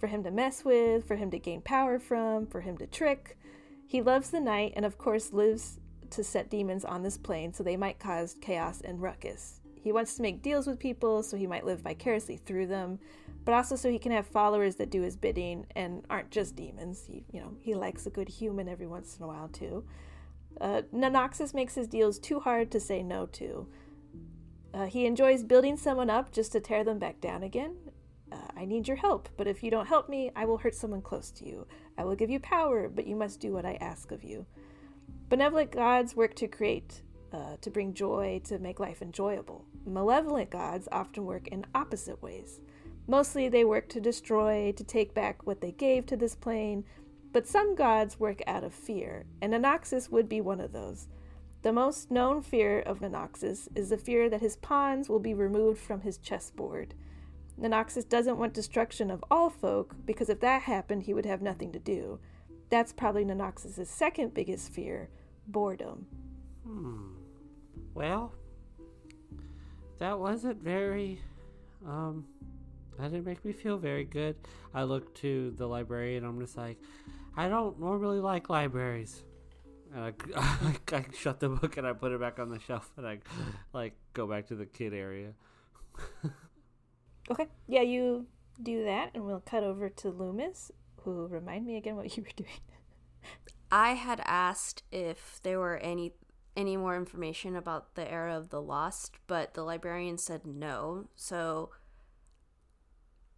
for him to mess with, for him to gain power from, for him to trick. He loves the night and, of course, lives to set demons on this plane so they might cause chaos and ruckus. He wants to make deals with people so he might live vicariously through them, but also so he can have followers that do his bidding and aren't just demons. He, you know, he likes a good human every once in a while too. Uh, Nanoxus makes his deals too hard to say no to. Uh, he enjoys building someone up just to tear them back down again. Uh, I need your help, but if you don't help me, I will hurt someone close to you. I will give you power, but you must do what I ask of you. Benevolent gods work to create, uh, to bring joy, to make life enjoyable. Malevolent gods often work in opposite ways. Mostly they work to destroy, to take back what they gave to this plane, but some gods work out of fear, and Nanoxus would be one of those. The most known fear of Nanoxus is the fear that his pawns will be removed from his chessboard. Nanoxus doesn't want destruction of all folk, because if that happened, he would have nothing to do. That's probably Nanoxus' second biggest fear boredom. Hmm. Well, that wasn't very. Um, that didn't make me feel very good. I looked to the library and I'm just like, I don't normally like libraries. And I, I, <laughs> I shut the book and I put it back on the shelf and I like go back to the kid area. Okay, yeah, you do that, and we'll cut over to Loomis, who remind me again what you were <laughs> doing. I had asked if there were any any more information about the era of the lost, but the librarian said no. So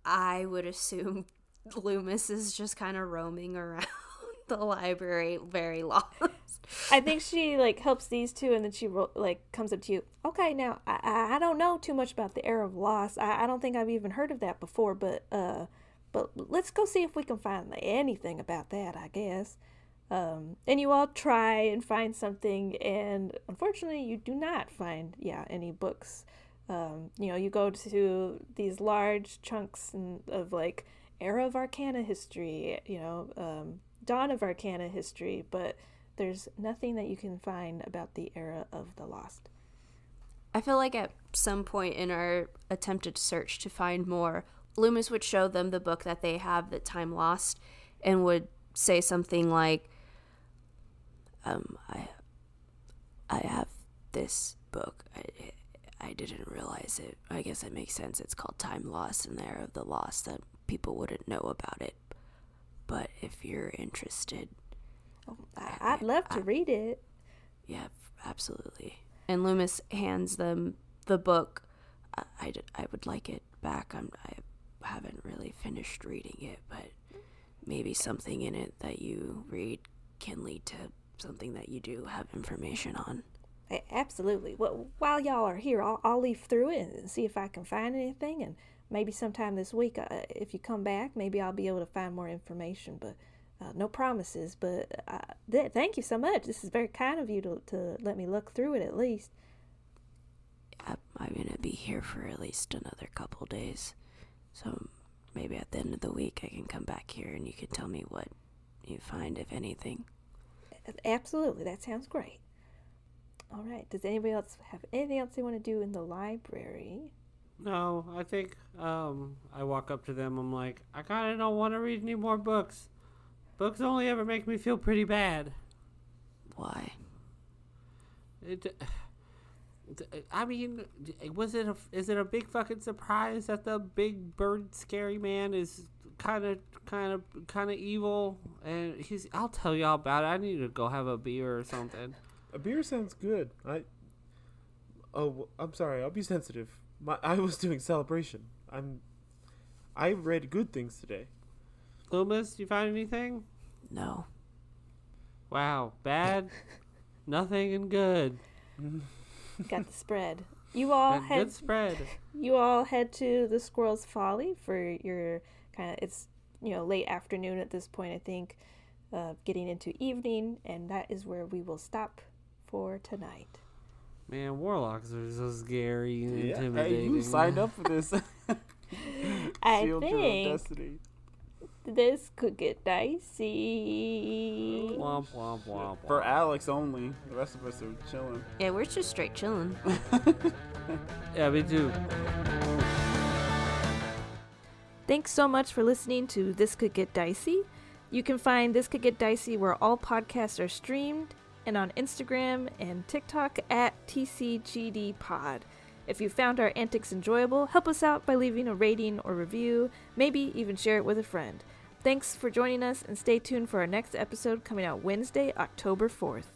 I would assume <laughs> Loomis is just kind of roaming around <laughs> the library very lost. I think she like helps these two, and then she like comes up to you. Okay, now I I- don't know too much about the era of loss. I, I don't think I've even heard of that before, but uh, but let's go see if we can find anything about that. I guess. Um, and you all try and find something, and unfortunately, you do not find yeah any books. Um, you know, you go to these large chunks of like era of Arcana history. You know, um, dawn of Arcana history, but there's nothing that you can find about the era of the lost. I feel like at some point in our attempted search to find more, Loomis would show them the book that they have that time lost and would say something like um I I have this book. I I didn't realize it. I guess it makes sense. It's called Time Lost and there of the Lost that people wouldn't know about it. But if you're interested, Oh, I, I'd love to read it. Yeah, absolutely. And Loomis hands them the book. I, I would like it back. I'm, I haven't really finished reading it, but maybe something in it that you read can lead to something that you do have information on. Absolutely. Well, while y'all are here, I'll, I'll leaf through it and see if I can find anything. And maybe sometime this week, uh, if you come back, maybe I'll be able to find more information. But uh, no promises. But uh, th- thank you so much. This is very kind of you to, to let me look through it at least. I, I'm going to be here for at least another couple days. So maybe at the end of the week, I can come back here and you can tell me what you find, if anything. Absolutely. That sounds great. All right. Does anybody else have anything else they want to do in the library? No, I think um, I walk up to them. I'm like, I kind of don't want to read any more books. Books only ever make me feel pretty bad. Why? It, I mean, was it a, is it a big fucking surprise that the big bird scary man is kind of kind of kind of evil and he's I'll tell y'all about it. I need to go have a beer or something. A beer sounds good. I. Oh, I'm sorry. I'll be sensitive. My, I was doing celebration. I'm. I read good things today. Loomis, you find anything? No. Wow, bad, <laughs> nothing, and good. <laughs> Got the spread. You all Good, head good spread. you all head to the Squirrel's Folly for your kind of it's you know late afternoon at this point I think, uh, getting into evening, and that is where we will stop for tonight. Man, warlocks are so scary and Hey, intimidating. you signed up for this. <laughs> I Children of think Destiny. this could get dicey. Womp womp womp. For. Alex only. The rest of us are chilling. Yeah, we're just straight chilling. <laughs> Yeah, me too. Thanks so much for listening to This Could Get Dicey. You can find This Could Get Dicey where all podcasts are streamed and on Instagram and TikTok at TCGDPod. If you found our antics enjoyable, help us out by leaving a rating or review, maybe even share it with a friend. Thanks for joining us and stay tuned for our next episode coming out Wednesday, October 4th.